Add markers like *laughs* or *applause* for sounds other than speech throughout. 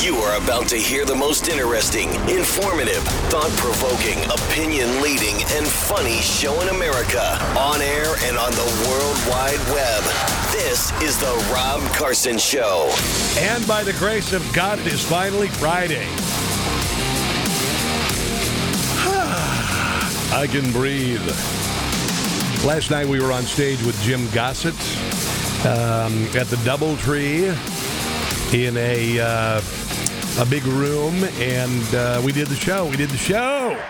You are about to hear the most interesting, informative, thought provoking, opinion leading, and funny show in America on air and on the World Wide Web. This is The Rob Carson Show. And by the grace of God, it is finally Friday. *sighs* I can breathe. Last night we were on stage with Jim Gossett um, at the Doubletree in a uh, a big room, and uh, we did the show. We did the show.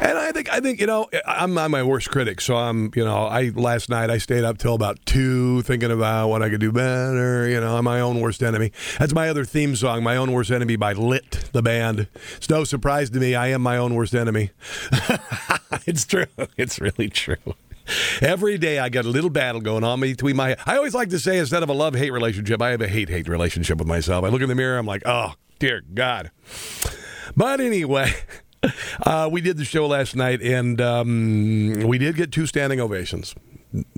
And I think I think you know I'm not my worst critic, so I'm you know I last night I stayed up till about two thinking about what I could do better. You know, I'm my own worst enemy. That's my other theme song, "My Own Worst Enemy" by Lit, the band. It's no surprise to me. I am my own worst enemy. *laughs* it's true. It's really true. Every day I got a little battle going on between my. I always like to say instead of a love hate relationship, I have a hate hate relationship with myself. I look in the mirror, I'm like, oh dear God. But anyway. *laughs* Uh, we did the show last night, and um, we did get two standing ovations.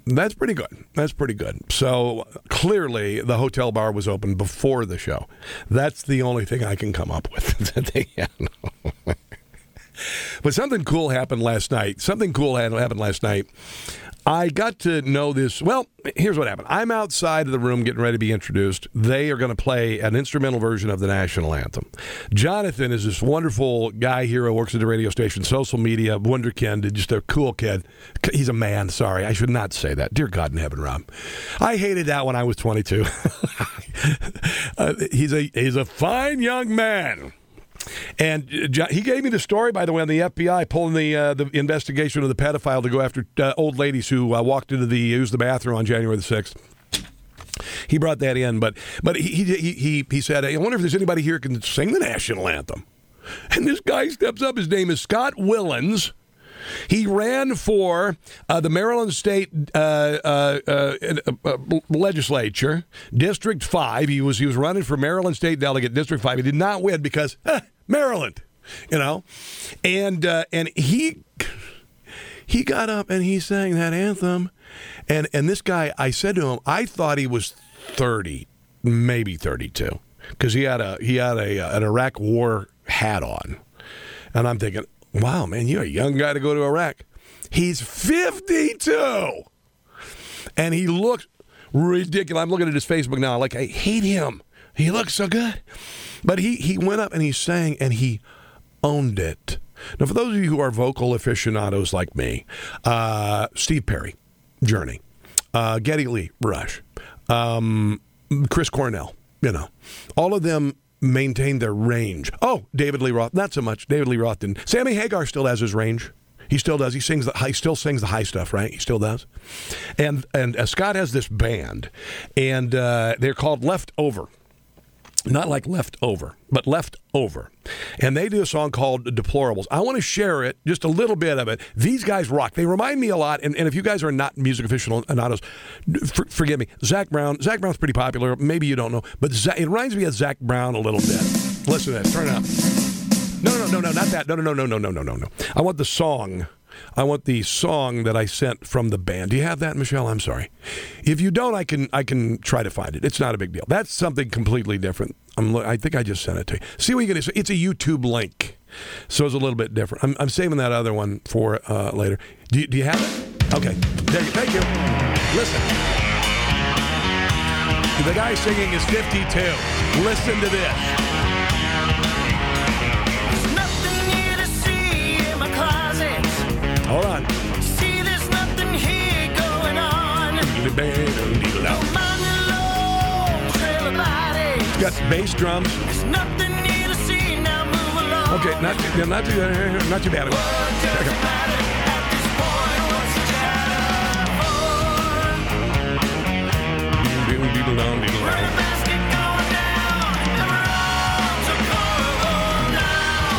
That's pretty good. That's pretty good. So clearly, the hotel bar was open before the show. That's the only thing I can come up with. *laughs* but something cool happened last night. Something cool happened last night. I got to know this. Well, here's what happened. I'm outside of the room getting ready to be introduced. They are going to play an instrumental version of the national anthem. Jonathan is this wonderful guy here who works at the radio station, social media, wonderkind, just a cool kid. He's a man. Sorry, I should not say that. Dear God in heaven, Rob. I hated that when I was 22. *laughs* uh, he's a he's a fine young man. And he gave me the story, by the way, on the FBI pulling the uh, the investigation of the pedophile to go after uh, old ladies who uh, walked into the used the bathroom on January the sixth. He brought that in, but but he he he he said, "I wonder if there's anybody here can sing the national anthem." And this guy steps up. His name is Scott Willens. He ran for uh, the Maryland State uh, uh, uh, uh Legislature, District Five. He was he was running for Maryland State Delegate, District Five. He did not win because *laughs* eh, Maryland, you know, and and he he got up and he sang that anthem, and and this guy, I said to him, I thought he was thirty, maybe thirty-two, because he had a he had a an Iraq War hat on, and I'm thinking, wow, man, you're a young guy to go to Iraq. He's 52. And he looks ridiculous. I'm looking at his Facebook now. Like, I hate him. He looks so good. But he, he went up and he sang and he owned it. Now, for those of you who are vocal aficionados like me, uh, Steve Perry, Journey, uh, Geddy Lee, Rush, um, Chris Cornell, you know, all of them maintain their range. Oh, David Lee Roth, not so much. David Lee Roth didn't. Sammy Hagar still has his range. He still does. He sings the he still sings the high stuff, right? He still does. And and uh, Scott has this band, and uh, they're called Leftover not like left over, but left over. And they do a song called Deplorables. I want to share it, just a little bit of it. These guys rock. They remind me a lot. And, and if you guys are not music aficionados, for, forgive me. Zac Brown. Zac Brown's pretty popular. Maybe you don't know, but Zac, it reminds me of Zac Brown a little bit. Listen to that. Turn it up. No, no, no, no, not that. No, no, no, no, no, no, no, no. I want the song. I want the song that I sent from the band. Do you have that, Michelle? I'm sorry. If you don't, I can I can try to find it. It's not a big deal. That's something completely different. I'm, I think I just sent it to you. See what you can do. It's a YouTube link, so it's a little bit different. I'm, I'm saving that other one for uh, later. Do you, do you have it? Okay. There you, thank you. Listen. The guy singing is 52. Listen to this. Hold on. See, there's nothing here going on. Got bass drums. There's nothing here to see now. Move along. Okay, not too, not too, uh, not too bad.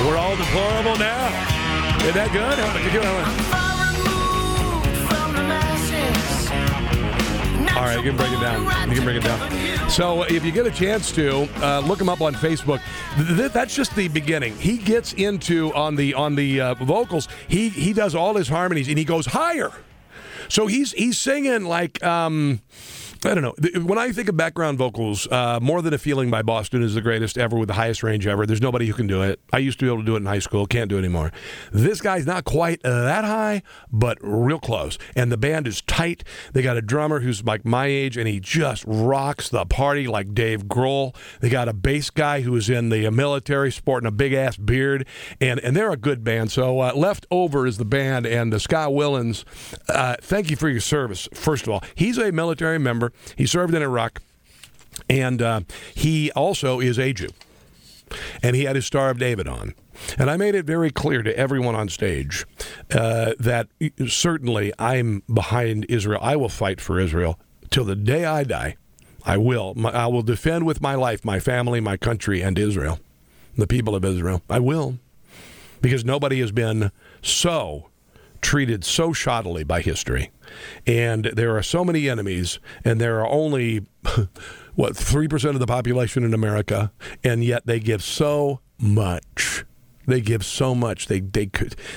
We're all deplorable now. Is that good? All right, you can break it down. You can break it down. So, if you get a chance to uh, look him up on Facebook, th- that's just the beginning. He gets into on the on the uh, vocals. He he does all his harmonies and he goes higher. So he's he's singing like um, I don't know. When I think of background vocals, uh, More Than a Feeling by Boston is the greatest ever with the highest range ever. There's nobody who can do it. I used to be able to do it in high school. Can't do it anymore. This guy's not quite that high, but real close. And the band is tight. They got a drummer who's like my age, and he just rocks the party like Dave Grohl. They got a bass guy who is in the military, sporting a big ass beard, and, and they're a good band. So uh, Left Over is the band, and uh, Scott Willens, uh, thank you for your service, first of all. He's a military member. He served in Iraq, and uh, he also is a Jew. And he had his Star of David on. And I made it very clear to everyone on stage uh, that certainly I'm behind Israel. I will fight for Israel till the day I die. I will. I will defend with my life my family, my country, and Israel, the people of Israel. I will. Because nobody has been so treated so shoddily by history. And there are so many enemies, and there are only, *laughs* what, 3% of the population in America, and yet they give so much. They give so much. They they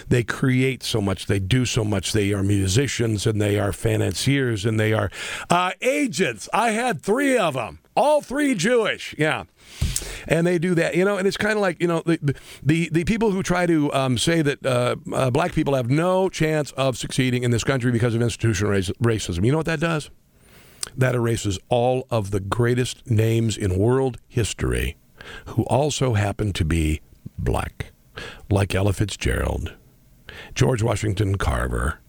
they create so much. They do so much. They are musicians and they are financiers and they are uh, agents. I had three of them, all three Jewish. Yeah, and they do that, you know. And it's kind of like you know the the, the people who try to um, say that uh, uh, black people have no chance of succeeding in this country because of institutional racism. You know what that does? That erases all of the greatest names in world history, who also happen to be black, like Ella Fitzgerald, George Washington Carver.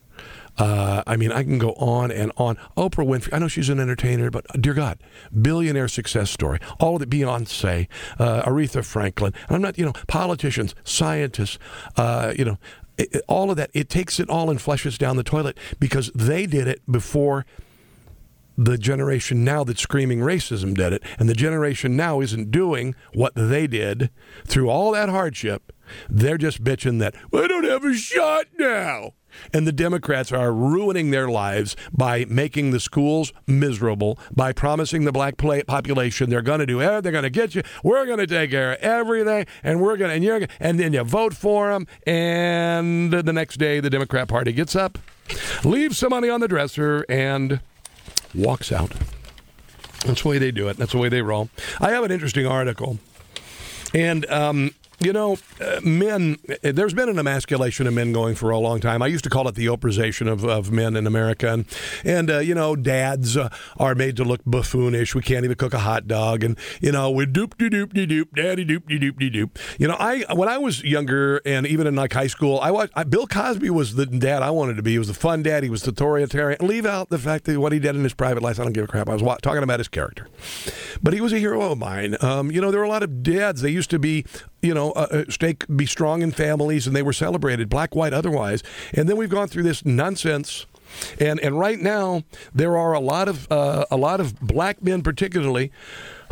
Uh, I mean, I can go on and on. Oprah Winfrey, I know she's an entertainer, but dear God, billionaire success story. All of it, Beyonce, uh, Aretha Franklin. And I'm not, you know, politicians, scientists, uh, you know, it, all of that. It takes it all and flushes down the toilet because they did it before the generation now that's screaming racism did it. And the generation now isn't doing what they did through all that hardship. They're just bitching that, I don't have a shot now. And the Democrats are ruining their lives by making the schools miserable, by promising the black population they're going to do they're going to get you, we're going to take care of everything, and we're going to, and you're, and then you vote for them, and the next day the Democrat Party gets up, leaves some money on the dresser, and walks out. That's the way they do it. That's the way they roll. I have an interesting article. And um, you know, uh, men, there's been an emasculation of men going for a long time. I used to call it the Oprahization of, of men in America. And, and uh, you know, dads uh, are made to look buffoonish. We can't even cook a hot dog. And, you know, we doop de doop de doop, daddy doop de doop de doop. You know, I when I was younger and even in like high school, I watched, I, Bill Cosby was the dad I wanted to be. He was the fun dad. He was the authoritarian. Leave out the fact that what he did in his private life, I don't give a crap. I was wa- talking about his character. But he was a hero of mine. Um, you know, there were a lot of dads. They used to be you know, uh, uh, stay, be strong in families, and they were celebrated, black, white, otherwise. And then we've gone through this nonsense. And and right now there are a lot of uh, a lot of black men, particularly,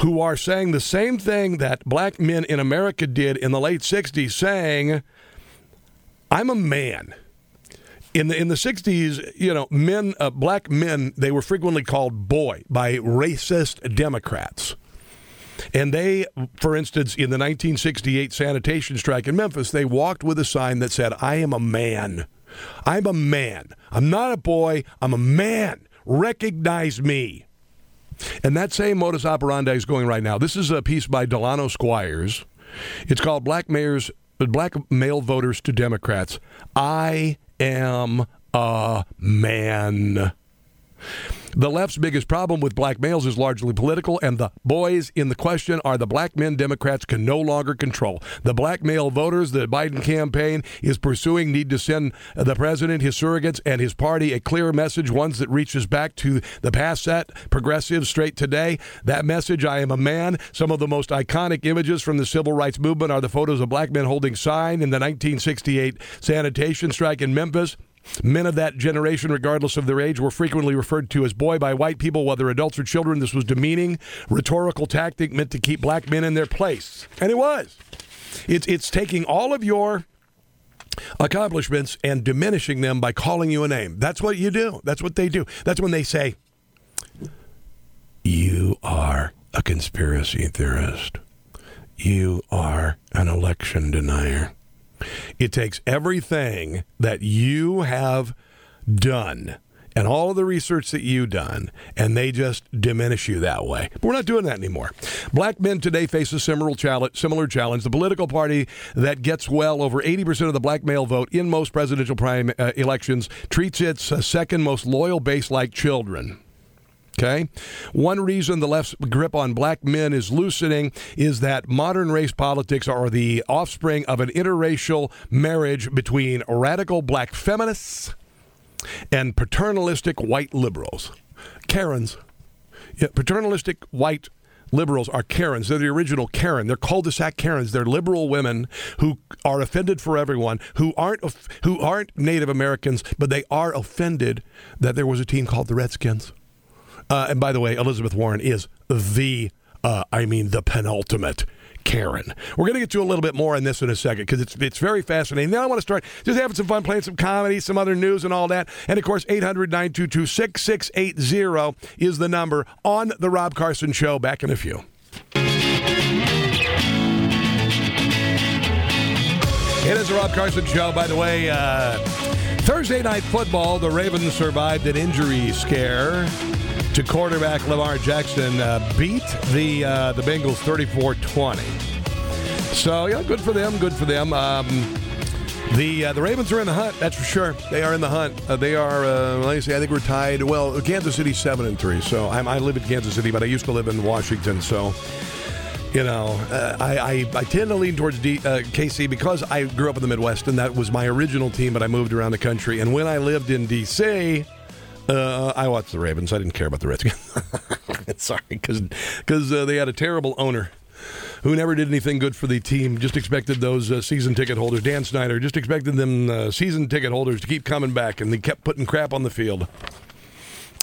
who are saying the same thing that black men in America did in the late '60s, saying, "I'm a man." In the in the '60s, you know, men, uh, black men, they were frequently called "boy" by racist Democrats. And they, for instance, in the 1968 sanitation strike in Memphis, they walked with a sign that said, I am a man. I'm a man. I'm not a boy. I'm a man. Recognize me. And that same modus operandi is going right now. This is a piece by Delano Squires. It's called Black Mayors, Black Male Voters to Democrats. I am a man. The left's biggest problem with black males is largely political, and the boys in the question are the black men Democrats can no longer control. The black male voters the Biden campaign is pursuing need to send the president, his surrogates, and his party a clear message, ones that reaches back to the past set, progressive, straight today. That message, I am a man. Some of the most iconic images from the civil rights movement are the photos of black men holding sign in the 1968 sanitation strike in Memphis. Men of that generation, regardless of their age, were frequently referred to as boy by white people, whether adults or children. This was demeaning, rhetorical tactic meant to keep black men in their place. And it was. It's, it's taking all of your accomplishments and diminishing them by calling you a name. That's what you do. That's what they do. That's when they say, You are a conspiracy theorist. You are an election denier. It takes everything that you have done and all of the research that you've done, and they just diminish you that way. But we're not doing that anymore. Black men today face a similar challenge. Similar challenge. The political party that gets well over 80% of the black male vote in most presidential prime uh, elections treats its uh, second most loyal base like children. Okay. One reason the left's grip on black men is loosening is that modern race politics are the offspring of an interracial marriage between radical black feminists and paternalistic white liberals. Karens. Yeah, paternalistic white liberals are Karens. They're the original Karen. They're cul-de-sac Karens. They're liberal women who are offended for everyone, who aren't who aren't Native Americans, but they are offended that there was a team called the Redskins. Uh, and by the way, Elizabeth Warren is the, uh, I mean, the penultimate Karen. We're going to get to a little bit more on this in a second because it's it's very fascinating. Now I want to start just having some fun, playing some comedy, some other news, and all that. And of course, 800 922 6680 is the number on The Rob Carson Show. Back in a few. It is the Rob Carson Show, by the way. Uh, Thursday night football, the Ravens survived an injury scare to quarterback Lamar Jackson uh, beat the uh, the Bengals 34-20. So yeah, good for them. Good for them. Um, the uh, the Ravens are in the hunt. That's for sure. They are in the hunt. Uh, they are. Uh, let me see. I think we're tied. Well, Kansas City seven and three. So I'm, i live in Kansas City, but I used to live in Washington. So you know, uh, I, I, I, tend to lean towards D, uh, KC because I grew up in the Midwest and that was my original team, but I moved around the country. And when I lived in D.C., uh, I watched the Ravens. I didn't care about the Redskins. *laughs* Sorry, because uh, they had a terrible owner who never did anything good for the team. Just expected those uh, season ticket holders, Dan Snyder, just expected them uh, season ticket holders to keep coming back, and they kept putting crap on the field.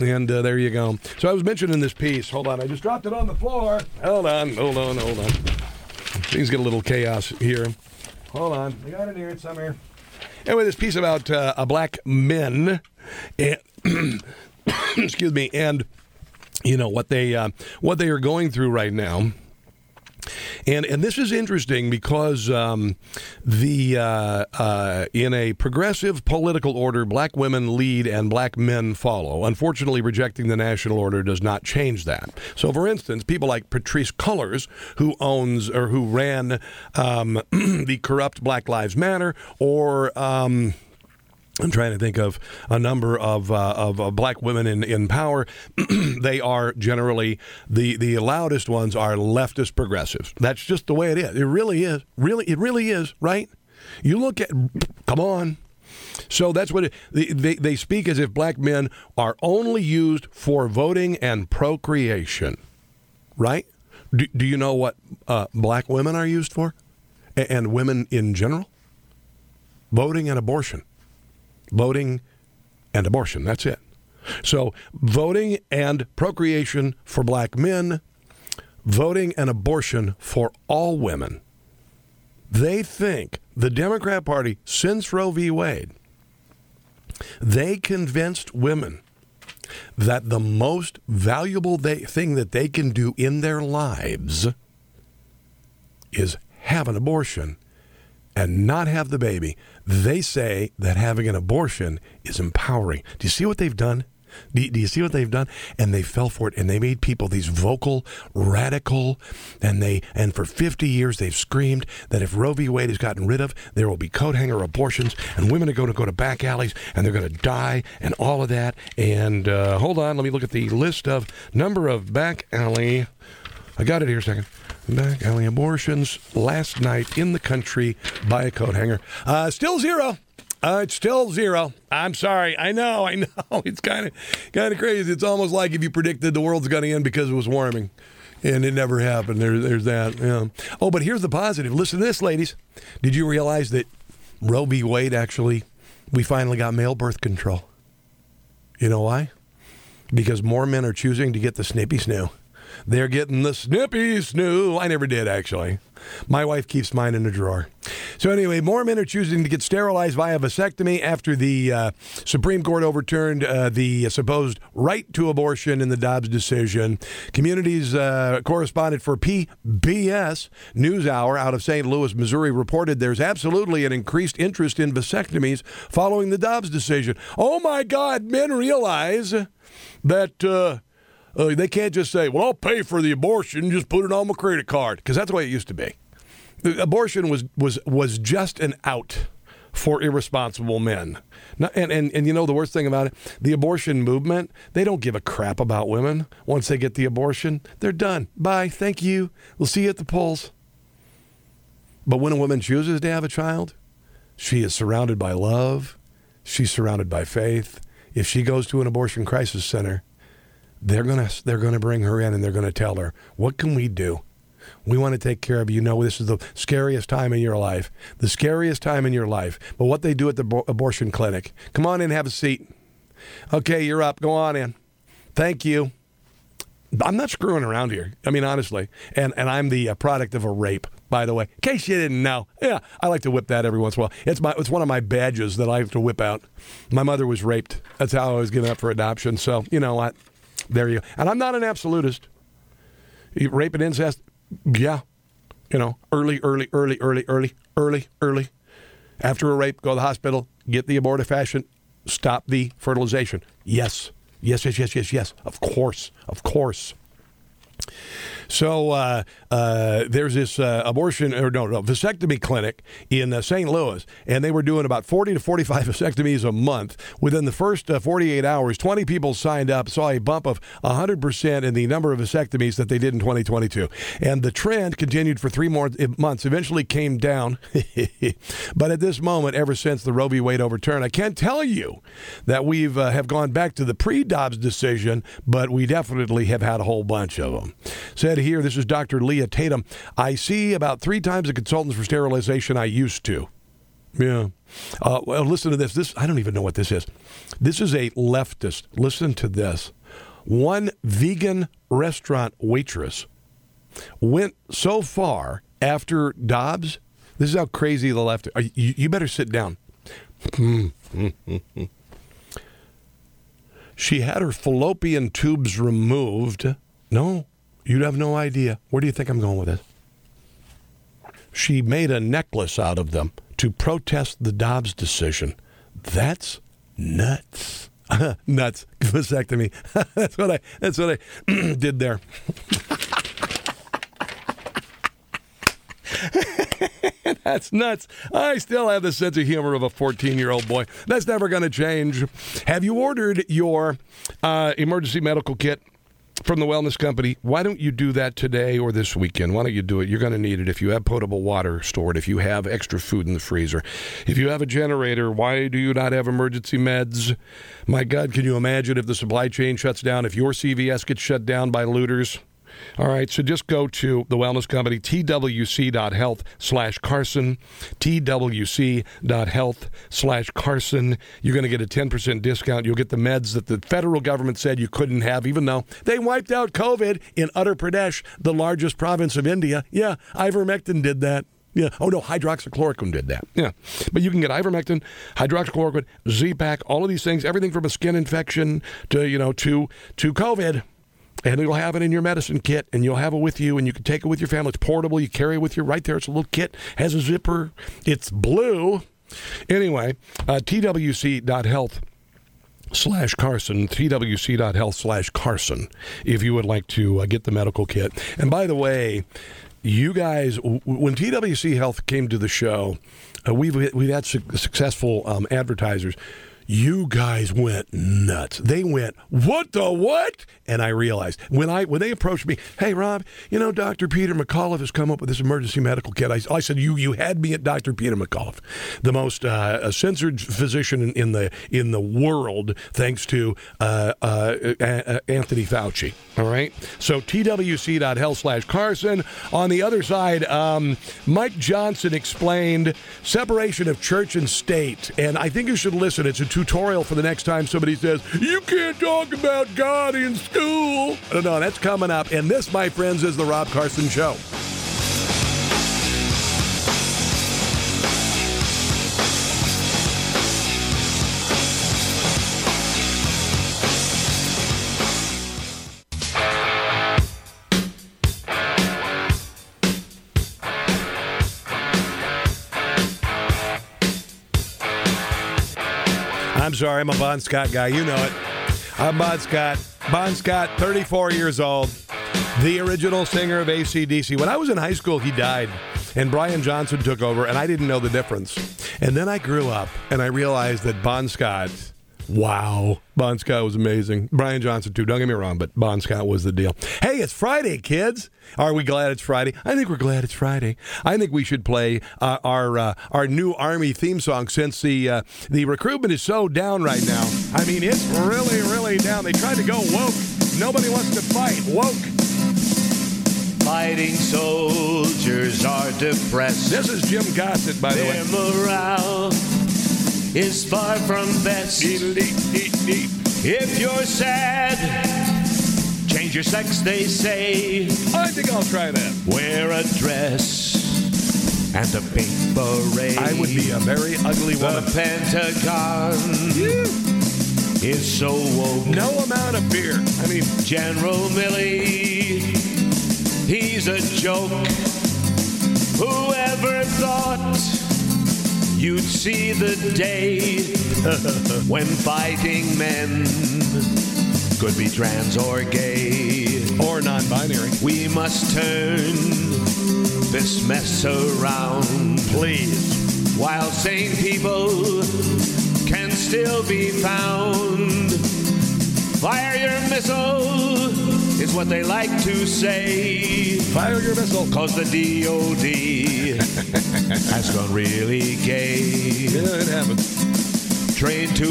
And uh, there you go. So I was mentioning this piece. Hold on, I just dropped it on the floor. Hold on, hold on, hold on. Things get a little chaos here. Hold on, I got it here somewhere. Anyway, this piece about uh, a black men and *coughs* excuse me, and you know what they uh, what they are going through right now. And and this is interesting because um, the uh, uh, in a progressive political order, black women lead and black men follow. Unfortunately, rejecting the national order does not change that. So, for instance, people like Patrisse Cullors, who owns or who ran um, *clears throat* the corrupt Black Lives Matter, or um, I'm trying to think of a number of uh, of uh, black women in, in power. *clears throat* they are generally the the loudest ones are leftist progressives. That's just the way it is. It really is. Really, it really is. Right? You look at. Come on. So that's what it, they they speak as if black men are only used for voting and procreation. Right? Do, do you know what uh, black women are used for, and women in general? Voting and abortion voting and abortion. That's it. So, voting and procreation for black men, voting and abortion for all women. They think the Democrat Party, since Roe v. Wade, they convinced women that the most valuable they, thing that they can do in their lives is have an abortion and not have the baby. They say that having an abortion is empowering. Do you see what they've done? Do you, do you, see what they've done? And they fell for it, and they made people these vocal, radical, and they and for 50 years they've screamed that if Roe v. Wade is gotten rid of, there will be coat hanger abortions, and women are going to go to back alleys, and they're going to die, and all of that. And uh, hold on, let me look at the list of number of back alley. I got it here a second back alley abortions last night in the country by a coat hanger. Uh, still zero. Uh, it's still zero. I'm sorry. I know. I know. *laughs* It's kind of kind of crazy. It's almost like if you predicted the world's going to end because it was warming, and it never happened. There, there's that. Yeah. Oh, but here's the positive. Listen to this, ladies. Did you realize that Roe v. Wade actually, we finally got male birth control? You know why? Because more men are choosing to get the snippy snoo. They're getting the snippy snoo. I never did, actually. My wife keeps mine in a drawer. So anyway, more men are choosing to get sterilized via vasectomy after the uh, Supreme Court overturned uh, the supposed right to abortion in the Dobbs decision. Communities uh, correspondent for PBS NewsHour out of St. Louis, Missouri, reported there's absolutely an increased interest in vasectomies following the Dobbs decision. Oh my God, men realize that. Uh, they can't just say, "Well, I'll pay for the abortion, just put it on my credit card," because that's the way it used to be abortion was was was just an out for irresponsible men. And, and, and you know the worst thing about it? The abortion movement, they don't give a crap about women. Once they get the abortion, they're done. Bye. Thank you. We'll see you at the polls. But when a woman chooses to have a child, she is surrounded by love. She's surrounded by faith. If she goes to an abortion crisis center, they're going to they're going to bring her in and they're going to tell her, "What can we do?" We want to take care of you. Know, this is the scariest time in your life, the scariest time in your life. But what they do at the bo- abortion clinic, come on in, have a seat. Okay, you're up. Go on in. Thank you. I'm not screwing around here. I mean, honestly. And and I'm the uh, product of a rape, by the way. In case you didn't know. Yeah, I like to whip that every once in a while. It's my it's one of my badges that I have to whip out. My mother was raped. That's how I was given up for adoption. So you know what? There you go. And I'm not an absolutist. Rape and incest, yeah. You know, early, early, early, early, early, early, early. After a rape, go to the hospital, get the abortifacient, stop the fertilization. Yes. Yes, yes, yes, yes, yes. Of course. Of course. So uh, uh, there's this uh, abortion or no, no vasectomy clinic in uh, St. Louis, and they were doing about 40 to 45 *laughs* vasectomies a month. Within the first uh, 48 hours, 20 people signed up, saw a bump of 100% in the number of vasectomies that they did in 2022, and the trend continued for three more months. Eventually, came down, *laughs* but at this moment, ever since the Roe v. Wade overturn, I can't tell you that we've have gone back to the pre-Dobbs decision, but we definitely have had a whole bunch of them. Said here, this is Dr. Leah Tatum. I see about three times the consultants for sterilization I used to. Yeah. Uh, well, listen to this. This I don't even know what this is. This is a leftist. Listen to this. One vegan restaurant waitress went so far after Dobbs. This is how crazy the left. Are. You, you better sit down. *laughs* she had her fallopian tubes removed. No, You'd have no idea. Where do you think I'm going with this? She made a necklace out of them to protest the Dobbs decision. That's nuts. *laughs* nuts. *laughs* Vasectomy. *laughs* that's what I that's what I *clears throat* did there. That's nuts. I still have the sense of humor of a 14 year old boy. That's never going to change. Have you ordered your uh, emergency medical kit? From the wellness company, why don't you do that today or this weekend? Why don't you do it? You're going to need it if you have potable water stored, if you have extra food in the freezer, if you have a generator. Why do you not have emergency meds? My God, can you imagine if the supply chain shuts down, if your CVS gets shut down by looters? All right, so just go to the wellness company, twc.health slash Carson, twc.health slash Carson. You're going to get a 10% discount. You'll get the meds that the federal government said you couldn't have, even though they wiped out COVID in Uttar Pradesh, the largest province of India. Yeah, ivermectin did that. Yeah. Oh no, hydroxychloroquine did that. Yeah. But you can get ivermectin, hydroxychloroquine, Z-Pak, all of these things, everything from a skin infection to you know to to COVID and you'll have it in your medicine kit and you'll have it with you and you can take it with your family. It's portable. You carry it with you right there. It's a little kit, has a zipper. It's blue. Anyway, uh, twc.health slash Carson, twc.health slash Carson, if you would like to uh, get the medical kit. And by the way, you guys, when TWC Health came to the show, uh, we've we've had su- successful um, advertisers you guys went nuts. They went, what the what? And I realized when I when they approached me, hey Rob, you know Dr. Peter McCullough has come up with this emergency medical kit. I, I said, you you had me at Dr. Peter McCullough, the most uh, censored physician in, in, the in the world, thanks to uh, uh, Anthony Fauci. All right, so twc.health slash Carson. On the other side, um, Mike Johnson explained separation of church and state, and I think you should listen. It's a two tutorial for the next time somebody says, You can't talk about God in school. Don't know. That's coming up. And this, my friends, is The Rob Carson Show. I'm sorry, I'm a Bon Scott guy. You know it. I'm Bon Scott. Bon Scott, 34 years old, the original singer of ACDC. When I was in high school, he died, and Brian Johnson took over, and I didn't know the difference. And then I grew up, and I realized that Bon Scott Wow. Bon Scott was amazing. Brian Johnson, too. Don't get me wrong, but Bon Scott was the deal. Hey, it's Friday, kids. Are we glad it's Friday? I think we're glad it's Friday. I think we should play uh, our uh, our new Army theme song since the uh, the recruitment is so down right now. I mean, it's really, really down. They tried to go woke. Nobody wants to fight. Woke. Fighting soldiers are depressed. This is Jim Gossett, by the Their way. morale is far from best. If you're sad, change your sex, they say. I think I'll try that. Wear a dress and a pink beret. I would be a very ugly woman. The Pentagon is so woke. No amount of beer. I mean, General Milley, he's a joke. Whoever thought you'd see the day *laughs* when fighting men could be trans or gay? or non-binary. We must turn this mess around, Please. while sane people can still be found. Fire your missile is what they like to say. Fire your missile. Cause the DOD *laughs* has gone really gay. It happens. Trained to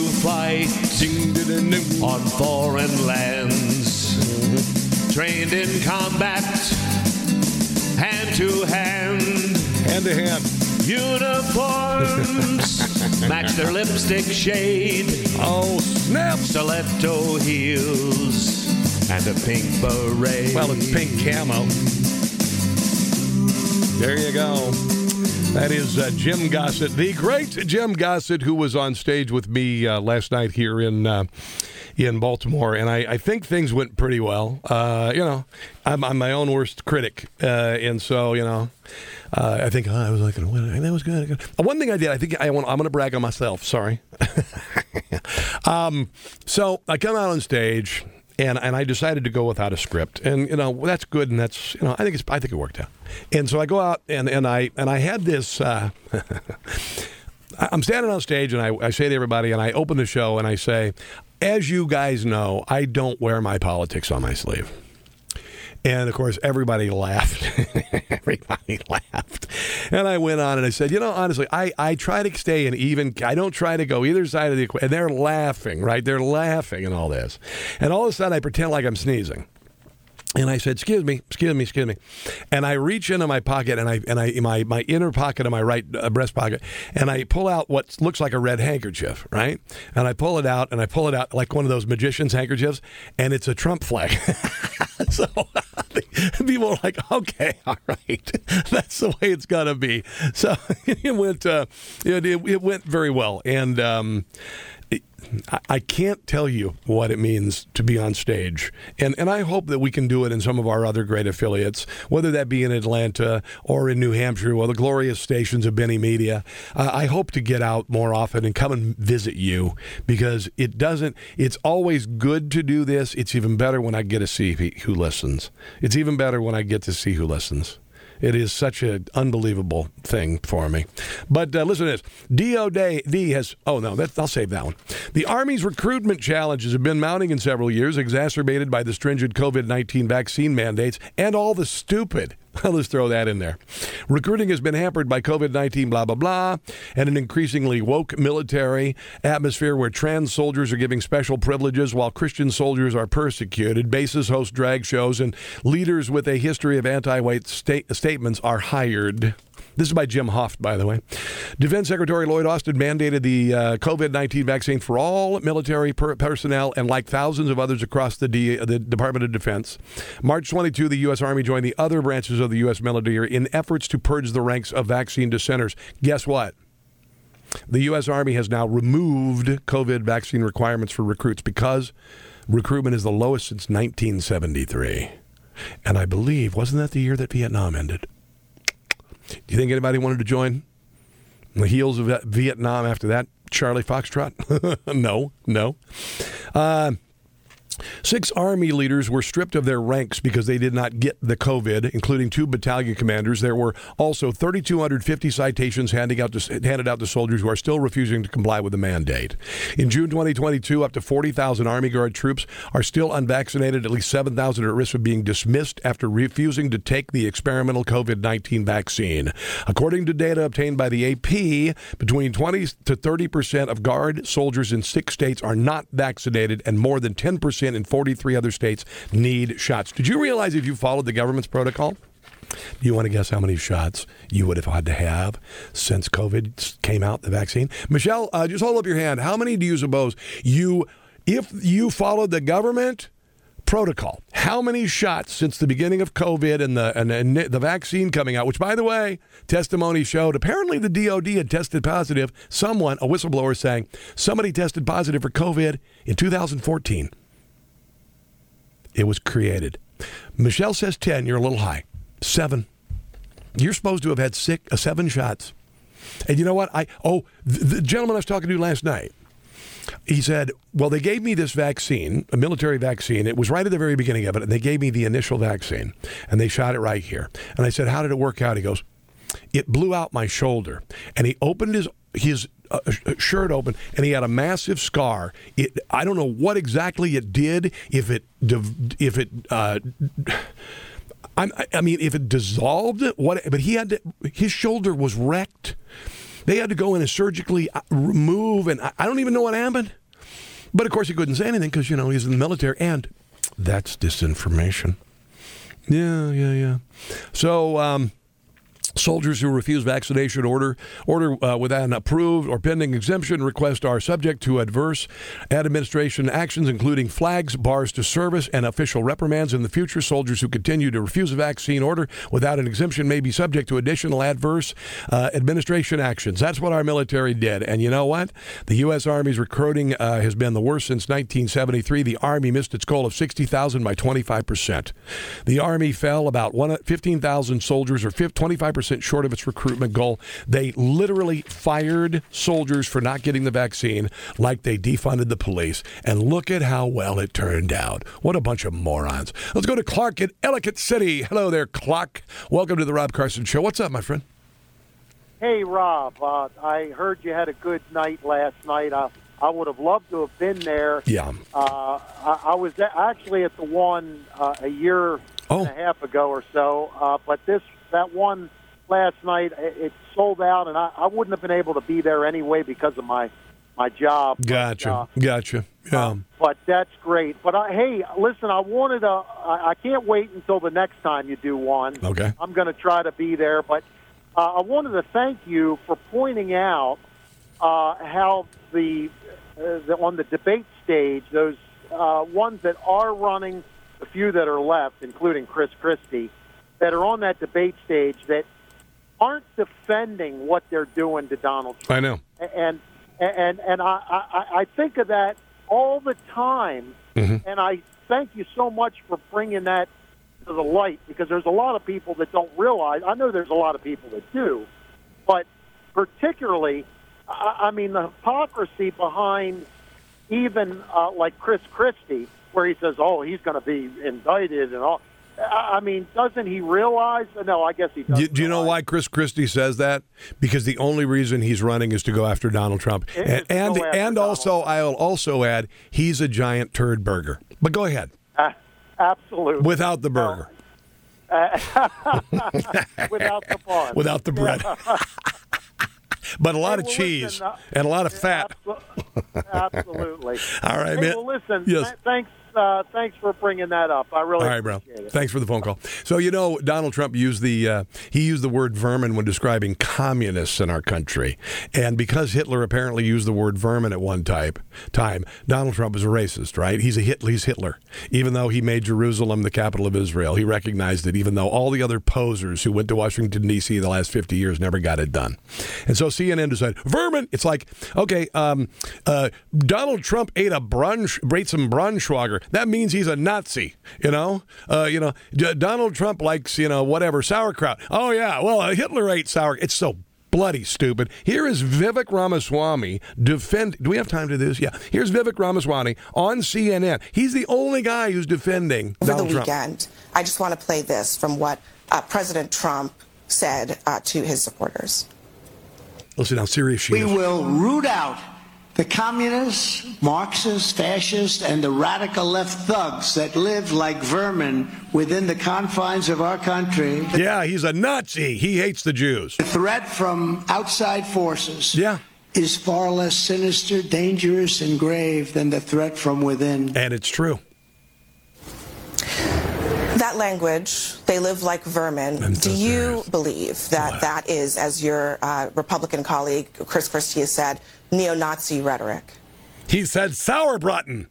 ding. on foreign lands. Mm-hmm. Trained in combat, hand to hand. Hand to hand. Uniforms *laughs* match their lipstick shade. Oh, snap. Stiletto heels and a pink beret. Well, it's pink camo. There you go. That is uh, Jim Gossett, the great Jim Gossett, who was on stage with me uh, last night here in uh, in Baltimore, and I, I think things went pretty well. Uh, you know, I'm, I'm my own worst critic, uh, and so you know, uh, I think oh, I was like, well, that was good. One thing I did, I think I want, I'm going to brag on myself. Sorry. *laughs* um, so I come out on stage and and I decided to go without a script, and you know that's good, and that's you know I think it's I think it worked out, and so I go out and and I and I had this. Uh, *laughs* I'm standing on stage and I, I say to everybody, and I open the show and I say, as you guys know, I don't wear my politics on my sleeve. And of course, everybody laughed. *laughs* everybody laughed. And I went on and I said, you know, honestly, I, I try to stay an even, I don't try to go either side of the equation. And they're laughing, right? They're laughing and all this. And all of a sudden, I pretend like I'm sneezing. And I said, "Excuse me, excuse me, excuse me," and I reach into my pocket and I and I my my inner pocket of my right uh, breast pocket, and I pull out what looks like a red handkerchief, right? And I pull it out and I pull it out like one of those magician's handkerchiefs, and it's a Trump flag. *laughs* so *laughs* people are like, "Okay, *laughs* all right, that's the way it's gonna be." So it went, uh, it, it, went very well, and. Um, I- can't tell you what it means to be on stage. And, and I hope that we can do it in some of our other great affiliates, whether that be in Atlanta or in New Hampshire or the glorious stations of Benny Media. Uh, I hope to get out more often and come and visit you because it doesn't, it's always good to do this. It's even better when I get to see who listens. It's even better when I get to see who listens. It is such an unbelievable thing for me. But uh, listen to this. DOD has, oh no, that, I'll save that one. The Army's recruitment challenges have been mounting in several years, exacerbated by the stringent COVID 19 vaccine mandates and all the stupid. *laughs* Just throw that in there. Recruiting has been hampered by COVID 19, blah, blah, blah, and an increasingly woke military atmosphere where trans soldiers are giving special privileges while Christian soldiers are persecuted. Bases host drag shows, and leaders with a history of anti white sta- statements are hired. This is by Jim Hoft, by the way. Defense Secretary Lloyd Austin mandated the uh, COVID 19 vaccine for all military per- personnel and, like thousands of others across the, D- the Department of Defense. March 22, the U.S. Army joined the other branches of the U.S. military in efforts to purge the ranks of vaccine dissenters. Guess what? The U.S. Army has now removed COVID vaccine requirements for recruits because recruitment is the lowest since 1973. And I believe, wasn't that the year that Vietnam ended? Do you think anybody wanted to join? The heels of Vietnam after that Charlie Foxtrot? *laughs* no, no. Uh, Six Army leaders were stripped of their ranks because they did not get the COVID, including two battalion commanders. There were also 3,250 citations handed out, to, handed out to soldiers who are still refusing to comply with the mandate. In June 2022, up to 40,000 Army Guard troops are still unvaccinated. At least 7,000 are at risk of being dismissed after refusing to take the experimental COVID 19 vaccine. According to data obtained by the AP, between 20 to 30 percent of Guard soldiers in six states are not vaccinated, and more than 10 percent in 43 other states need shots. Did you realize if you followed the government's protocol? Do you want to guess how many shots you would have had to have since COVID came out, the vaccine? Michelle, uh, just hold up your hand. How many do you suppose you, if you followed the government protocol, how many shots since the beginning of COVID and the and, and the vaccine coming out? Which, by the way, testimony showed apparently the DoD had tested positive. Someone, a whistleblower, saying somebody tested positive for COVID in 2014 it was created. Michelle says 10. You're a little high. Seven. You're supposed to have had six, uh, seven shots. And you know what? I oh, the, the gentleman I was talking to last night. He said, "Well, they gave me this vaccine, a military vaccine. It was right at the very beginning of it, and they gave me the initial vaccine, and they shot it right here." And I said, "How did it work out?" He goes, "It blew out my shoulder." And he opened his his uh, shirt open and he had a massive scar. It I don't know what exactly it did. If it if it uh, *sighs* I, I mean if it dissolved what but he had to, his shoulder was wrecked. They had to go in and surgically uh, remove and I, I don't even know what happened. But of course he couldn't say anything because you know he's in the military and that's disinformation. Yeah, yeah, yeah. So um, Soldiers who refuse vaccination order order uh, without an approved or pending exemption request are subject to adverse administration actions, including flags, bars to service, and official reprimands. In the future, soldiers who continue to refuse a vaccine order without an exemption may be subject to additional adverse uh, administration actions. That's what our military did. And you know what? The U.S. Army's recruiting uh, has been the worst since 1973. The Army missed its goal of 60,000 by 25 percent. The Army fell about 15,000 soldiers, or 25 percent percent short of its recruitment goal. They literally fired soldiers for not getting the vaccine, like they defunded the police. And look at how well it turned out. What a bunch of morons. Let's go to Clark in Ellicott City. Hello there, Clark. Welcome to the Rob Carson Show. What's up, my friend? Hey, Rob. Uh, I heard you had a good night last night. I, I would have loved to have been there. Yeah. Uh, I, I was actually at the one uh, a year oh. and a half ago or so, uh, but this that one last night. It sold out, and I, I wouldn't have been able to be there anyway because of my my job. Gotcha, but, uh, gotcha. Yeah. Uh, but that's great. But I, hey, listen, I wanted to. I, I can't wait until the next time you do one. Okay. I'm going to try to be there, but uh, I wanted to thank you for pointing out uh, how the, uh, the on the debate stage those uh, ones that are running, the few that are left, including Chris Christie, that are on that debate stage that aren't defending what they're doing to Donald Trump. I know. And and and I I, I think of that all the time, mm-hmm. and I thank you so much for bringing that to the light because there's a lot of people that don't realize. I know there's a lot of people that do, but particularly, I, I mean, the hypocrisy behind even uh, like Chris Christie, where he says, "Oh, he's going to be indicted," and all. I mean, doesn't he realize? No, I guess he does. Do, do, you know why Chris Christie says that? Because the only reason he's running is to go after Donald Trump, and and, and also I'll also add he's a giant turd burger. But go ahead. Uh, absolutely. Without the burger. Uh, *laughs* without the bun. Without the bread. *laughs* but a lot hey, of cheese listen, uh, and a lot of fat. Absolutely. *laughs* All right, hey, man. Well, listen. Yes. Th- thanks uh, thanks for bringing that up. I really all right, bro. It. Thanks for the phone call. So you know, Donald Trump used the uh, he used the word vermin when describing communists in our country, and because Hitler apparently used the word vermin at one type time, Donald Trump is a racist, right? He's a Hitler. He's Hitler. Even though he made Jerusalem the capital of Israel, he recognized it. Even though all the other posers who went to Washington D.C. the last fifty years never got it done, and so CNN decided vermin. It's like okay, um, uh, Donald Trump ate a brunch, ate some Braunschweiger. That means he's a Nazi, you know. Uh, you know, D- Donald Trump likes, you know, whatever sauerkraut. Oh yeah, well uh, Hitler ate sauerkraut. It's so bloody stupid. Here is Vivek Ramaswamy defend. Do we have time to do this? Yeah. Here's Vivek Ramaswamy on CNN. He's the only guy who's defending over Donald the Trump. weekend. I just want to play this from what uh, President Trump said uh, to his supporters. Listen how serious she We is. will root out the communists, Marxists, fascists, and the radical left thugs that live like vermin within the confines of our country. Yeah, he's a Nazi. He hates the Jews. The threat from outside forces Yeah. is far less sinister, dangerous, and grave than the threat from within. And it's true. That language, they live like vermin. I'm so Do you serious. believe that that is, as your uh, Republican colleague Chris Christie has said, neo Nazi rhetoric? He said sauerbraten.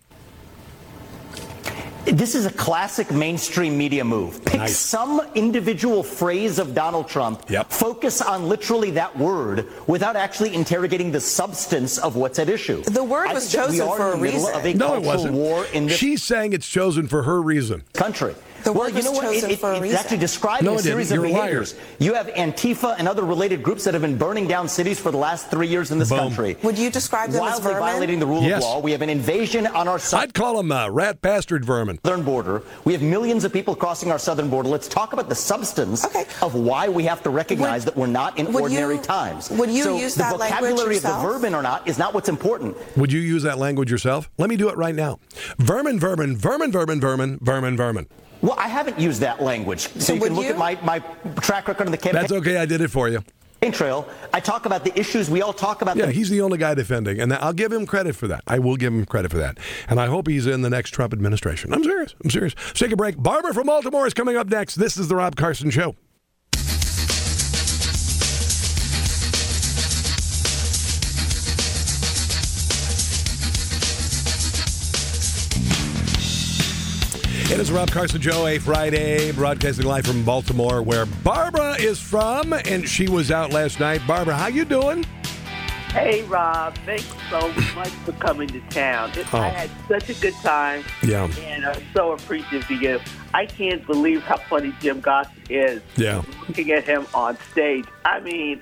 This is a classic mainstream media move. Pick Nice. some individual phrase of Donald Trump, Yep. focus on literally that word without actually interrogating the substance of what's at issue. The word I was think that we chosen for a reason. Of a No, it wasn't. war in this She's saying it's chosen for her reason. country. The well, you know what? It, it- it's reason. actually describing No, a series of You're a behaviors. You have Antifa and other related groups that have been burning down cities for the last three years in this Boom. country. Would you describe them as Wildly vermin? violating the rule Yes. of law. We have an invasion on our southern I'd call him a uh, rat bastard vermin. Southern border. We have millions of people crossing our southern border. Let's talk about the substance Okay. of why we have to recognize Would- that we're not in would ordinary you- times. would you so use the that language The vocabulary of the yourself? vermin or not is not what's important. Would you use that language yourself? Let me do it right now. Vermin, vermin, vermin, vermin, vermin, vermin, vermin. Well, I haven't used that language. So, So you can look you? at my, my track record on the campaign That's okay. I did it for you. trail. I talk about the issues we all talk about. Yeah, the he's the only guy defending, and I'll give him credit for that. I will give him credit for that, and I hope he's in the next Trump administration. I'm serious. I'm serious. Let's take a break. Barbara from Baltimore is coming up next. This is the Rob Carson Show. It is Rob Carson Show, a Friday, broadcasting live from Baltimore, where Barbara is from, and she was out last night. Barbara, how you doing? Hey, Rob. Thanks so much for coming to town. It- Oh. I had such a good time. Yeah. And I'm so appreciative of you. I can't believe how funny Jim Gossett is. Yeah. Looking at him on stage. I mean,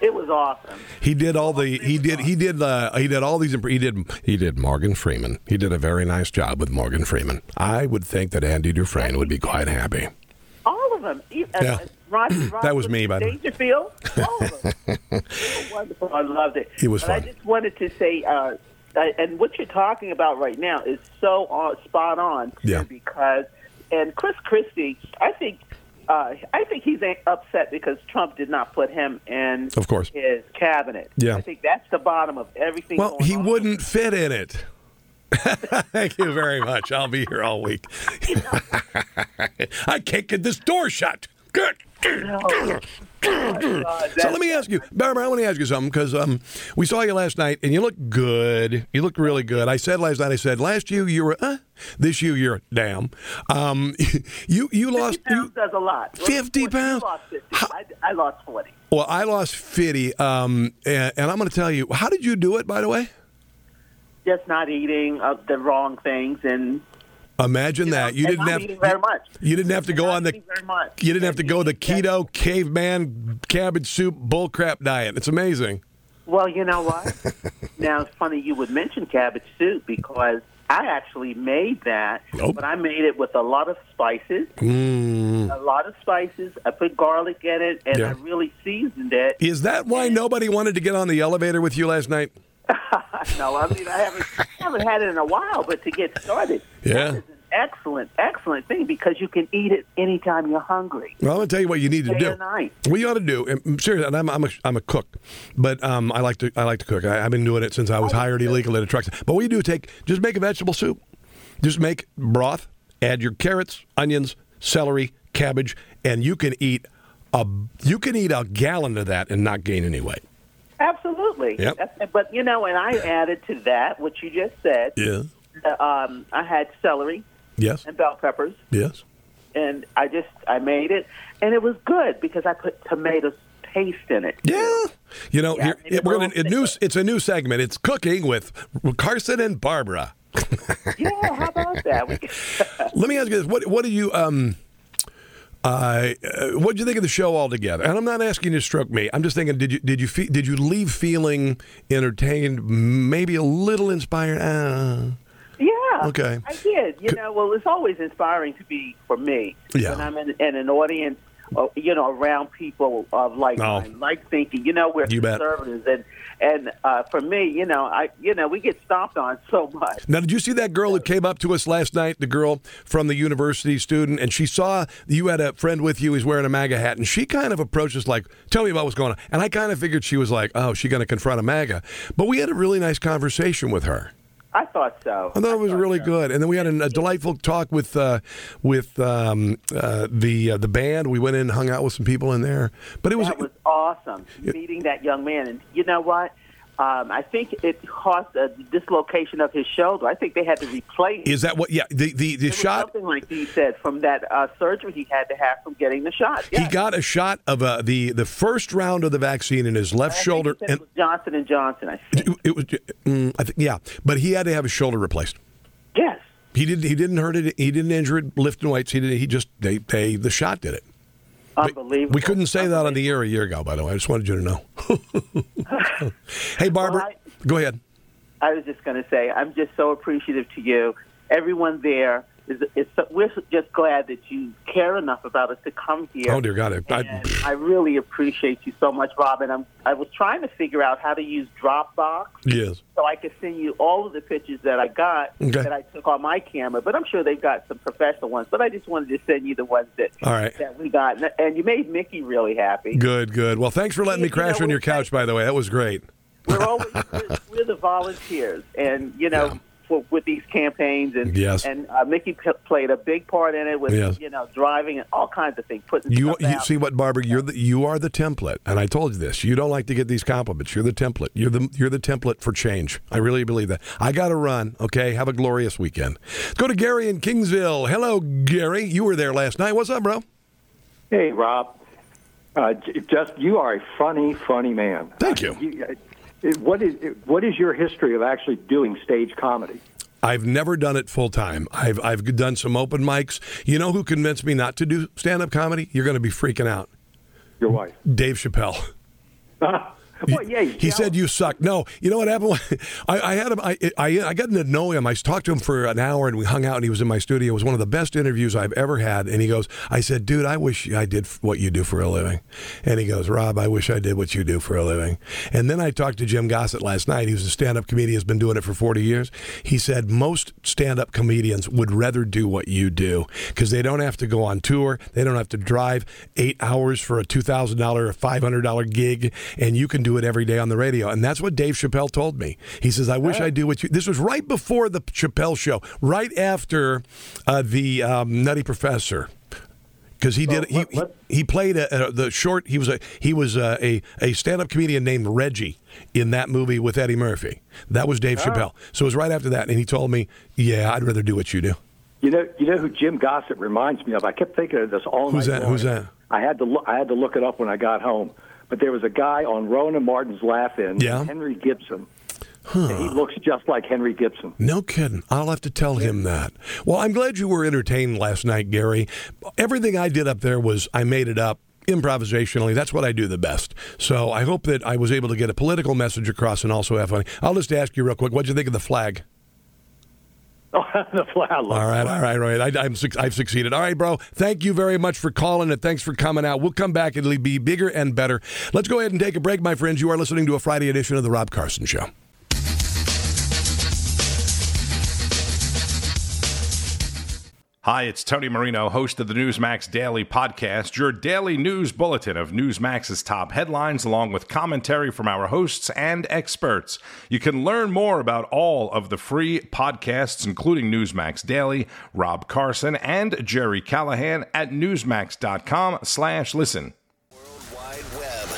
it was awesome. He did all the he did he did uh, he did all these imp- he did he did Morgan Freeman. He did a very nice job with Morgan Freeman. I would think that Andy Dufresne would be quite happy. All of them. E- uh, Yeah. uh, *clears throat* That was me, by the way. Dangerfield. All of them. *laughs* Wonderful. I loved it. It was but fun. I just wanted to say, uh, I- and what you're talking about right now is so uh, spot on. Yeah. Because, and Chris Christie, I think, uh, I think he's upset because Trump did not put him in Of course. his cabinet. Yeah. I think that's the bottom of everything. Well, he on. wouldn't fit in it. *laughs* Thank you very much. I'll be here all week. *laughs* I can't get this door shut. Good. So let me ask you, Barbara. I want to ask you something because um, we saw you last night and you look good. You look really good. I said last night. I said last year you were uh, this year you're damn. Um, *laughs* you you lost. 50 pounds You, does a lot. 50 You pounds? lost 50. How- I, I lost 40. well, I lost fifty. Um, and, and I'm going to tell you. How did you do it? By the way, Just not eating uh, the wrong things and imagine that you didn't have very much. You didn't have to go on the. You didn't have to go the keto caveman cabbage soup bullcrap diet. It's amazing. Well, you know what? *laughs* now it's funny you would mention cabbage soup because I actually made that, Nope. but I made it with a lot of spices. Mm. A lot of spices. I put garlic in it, and Yeah. I really seasoned it. Is that why nobody wanted to get on the elevator with you last night? *laughs* no, I mean I haven't I haven't had it in a while, but to get started, Yeah. that is an excellent, excellent thing because you can eat it anytime you're hungry. Well, I'm going to tell you what you need to Day do. night. What you ought to do, and seriously, and I'm, I'm, a, I'm a cook, but um, I like to I like to cook. I, I've been doing it since I was hired illegally at a truck. But what you do, take just make a vegetable soup. Just make broth, add your carrots, onions, celery, cabbage, and you can eat a you can eat a gallon of that and not gain any weight. Absolutely. Yep. But you know, and I *laughs* added to that what you just said. Yeah. Uh, um, I had celery Yes. and bell peppers, Yes. and I just I made it, and it was good because I put tomato paste in it. Yeah. You know, Yeah, here, we're gonna, a new, it's a new segment. It's cooking with Carson and Barbara. Yeah, how about that? *laughs* Let me ask you this: what what do you um Uh, uh, what did you think of the show altogether? And I'm not asking you to stroke me. I'm just thinking, did you did you fe- did you leave feeling entertained, maybe a little inspired? Uh, Yeah. Okay. I did. You know, well, it's always inspiring to be for me Yeah. when I'm in, in an audience, uh, you know, around people of like Oh. like thinking. You know, we're You bet. conservatives, and and uh, for me, you know, I you know, we get stomped on *laughs* so much. Now, did you see that girl that came up to us last night? The girl from the university student, and she saw you had a friend with you. He's wearing a MAGA hat, and she kind of approached us like, "Tell me about what's going on." And I kind of figured she was like, "Oh, she going to confront a MAGA," but we had a really nice conversation with her. I thought so. I thought it was really good, and then we had a, a delightful talk with uh, with um, uh, the uh, the band. We went in, and hung out with some people in there, but it was, that was awesome meeting that young man. And you know what? Um, I think it caused a dislocation of his shoulder. I think they had to replace. is that what? Yeah, the the, the shot. something like he said from that uh, surgery he had to have from getting the shot. He got a shot of uh, the the first round of the vaccine in his left I shoulder, and it was Johnson and Johnson. I think. it, it was mm, I think yeah, but he had to have his shoulder replaced. Yes. He didn't. He didn't hurt it. He didn't injure it lifting weights. He didn't. He just they they the shot did it. Unbelievable. We couldn't say that on the air a year ago. By the way, I just wanted you to know. *laughs* hey, Barbara, Well, go ahead. I was just going to say, I'm just so appreciative to you. Everyone there is, is so, we're just glad that you care enough about us to come here. Oh dear God, I, I, I really appreciate you so much, Robin. I'm, I was trying to figure out how to use Dropbox yes. so I could send you all of the pictures that I got Okay. that I took on my camera. But I'm sure they've got some professional ones. But I just wanted to send you the ones that All right. that we got, and- and you made Mickey really happy. Good, good. Well, thanks for letting me You crash know, on your couch. By the way, that was great. we're always we're, we're the volunteers, and you know, Yeah. For, with these campaigns, and Yes. and uh, Mickey p- played a big part in it with Yes. you know driving and all kinds of things. Putting You, you see what, Barbara? You're the, you are the template, and I told you this. You don't like to get these compliments. You're the template. You're the you're the template for change. I really believe that. I got to run. Okay, have a glorious weekend. Let's go to Gary in Kingsville. Hello, Gary. You were there last night. What's up, bro? Hey, Rob. Uh, just you are a funny, funny man. Thank you. You- uh, What is what is your history of actually doing stage comedy? I've never done it full time. I've I've done some open mics. You know who convinced me not to do stand up comedy? You're going to be freaking out. Your wife. Dave Chappelle. *laughs* well, yeah, He said you suck. No, you know what happened? *laughs* I, I had him. I, I I got to know him. I talked to him for an hour, and we hung out. And he was in my studio. It was one of the best interviews I've ever had. And he goes, "I said, dude, I wish I did what you do for a living." And he goes, "Rob, I wish I did what you do for a living." And then I talked to Jim Gossett last night. He was a stand-up comedian. Has been doing it for forty years. He said most stand-up comedians would rather do what you do because they don't have to go on tour. They don't have to drive eight hours for a two thousand dollar or five hundred dollar gig, and you can do it every day on the radio. And that's what Dave Chappelle told me. He says, "I wish I do what you." This was right before the Chappelle show, right after uh, the um, Nutty Professor. Because he did, he, he he played a, a, the short. He was a he was a a, a stand up comedian named Reggie in that movie with Eddie Murphy. That was Dave Chappelle. So it was right after that, and he told me, "Yeah, I'd rather do what you do." You know, you know who Jim Gossett reminds me of. I kept thinking of this all Who's night that? long. Who's that? I had to look. I had to look it up when I got home. But there was a guy on Rowan and Martin's Laugh-In, Yeah. Henry Gibson. And he looks just like Henry Gibson. No kidding. I'll have to tell him that. Well, I'm glad you were entertained last night, Gary. Everything I did up there was I made it up improvisationally. That's what I do the best. So I hope that I was able to get a political message across and also have fun. I'll just ask you real quick. What'd you think of the flag? Oh, *laughs* the flag. All right, all right, all right. I, suc- I've succeeded. All right, bro. Thank you very much for calling and thanks for coming out. We'll come back. It'll be bigger and better. Let's go ahead and take a break, my friends. You are listening to a Friday edition of The Rob Carson Show. Hi, it's Tony Marino, host of the Newsmax Daily Podcast, your daily news bulletin of Newsmax's top headlines, along with commentary from our hosts and experts. You can learn more about all of the free podcasts, including Newsmax Daily, Rob Carson, and Gerry Callahan at newsmax.com slash listen. Wide Web.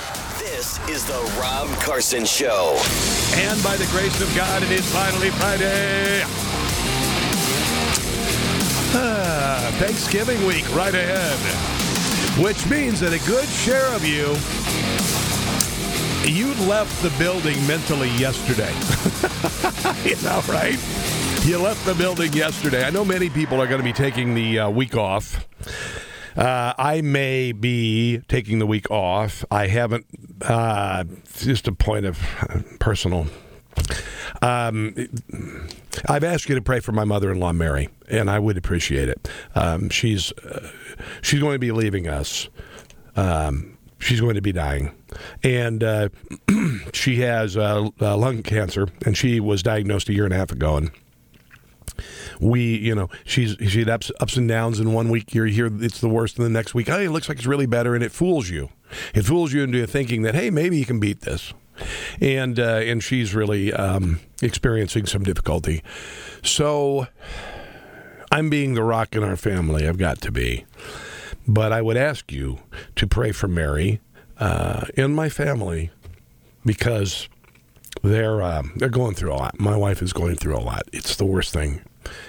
This is the Rob Carson Show. And by the grace of God, it is finally Friday. Ah, Thanksgiving week right ahead, which means that a good share of you you left the building mentally yesterday. *laughs* you know, right? You left the building yesterday. I know many people are going to be taking the uh, week off. Uh, I may be taking the week off. I haven't. Uh, just a point of personal. Um, I've asked you to pray for my mother-in-law, Mary, and I would appreciate it. Um, she's uh, she's going to be leaving us. Um, she's going to be dying, and uh, *clears throat* she has uh, uh, lung cancer, and she was diagnosed a year and a half ago, and we, you know, she's she had ups, ups and downs. In one week you're here, it's the worst, and the next week, hey, it looks like it's really better, and it fools you. It fools you into thinking that hey, maybe you can beat this. And uh, and she's really um, experiencing some difficulty. So I'm being the rock in our family. I've got to be. But I would ask you to pray for Mary uh, and my family because they're uh, they're going through a lot. My wife is going through a lot. It's the worst thing.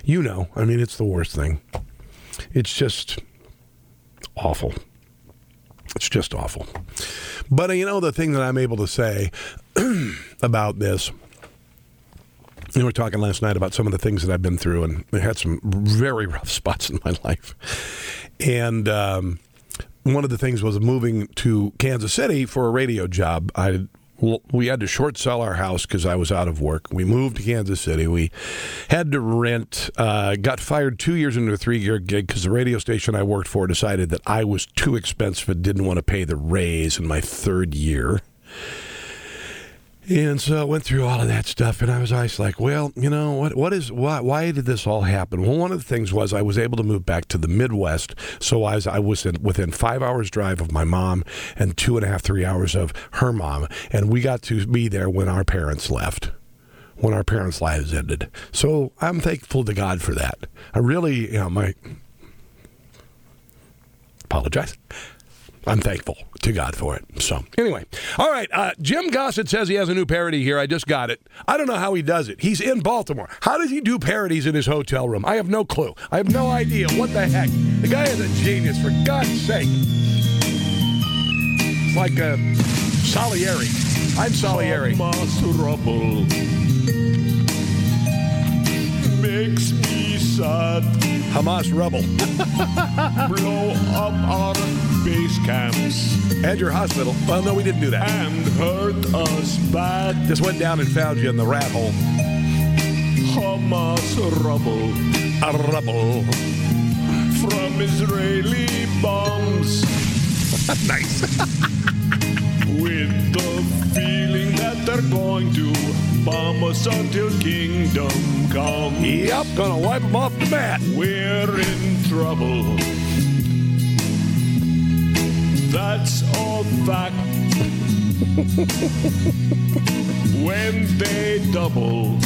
You know, I mean, it's the worst thing. It's just awful. It's just awful. But uh, you know, the thing that I'm able to say *clears throat* about this. we were talking last night about some of the things that I've been through, and I had some very rough *laughs* spots in my life. And um, one of the things was moving to Kansas City for a radio job. I we had to short sell our house because I was out of work. We moved to Kansas City. We had to rent. Uh, got fired two years into a three year gig because the radio station I worked for decided that I was too expensive and didn't want to pay the raise in my third year. And so I went through all of that stuff, and I was always like, well, you know, what, what is, why, why did this all happen? Well, one of the things was I was able to move back to the Midwest, so I was, I was in, within five hours drive of my mom and two and a half, three hours of her mom, and we got to be there when our parents left when our parents' lives ended. So I'm thankful to God for that. I really, you know, my apologize. I'm thankful to God for it. So, anyway, all right. Uh, Jim Gossett says he has a new parody here. I just got it. I don't know how he does it. He's in Baltimore. How does he do parodies in his hotel room? I have no clue. I have no idea. What the heck? The guy is a genius, for God's sake. It's like a Salieri. I'm Salieri. Rubble makes me sad. Hamas rubble. *laughs* Blow up our base camps. And your hospital. Well, no, we didn't do that. And hurt us bad. Just went down and found you in the rat hole. Hamas rubble. A rubble. From Israeli bombs. *laughs* nice. *laughs* With the feeling that they're going to bomb us until kingdom come. Yep, gonna wipe them off the mat. We're in trouble. That's all fact. *laughs* when they double.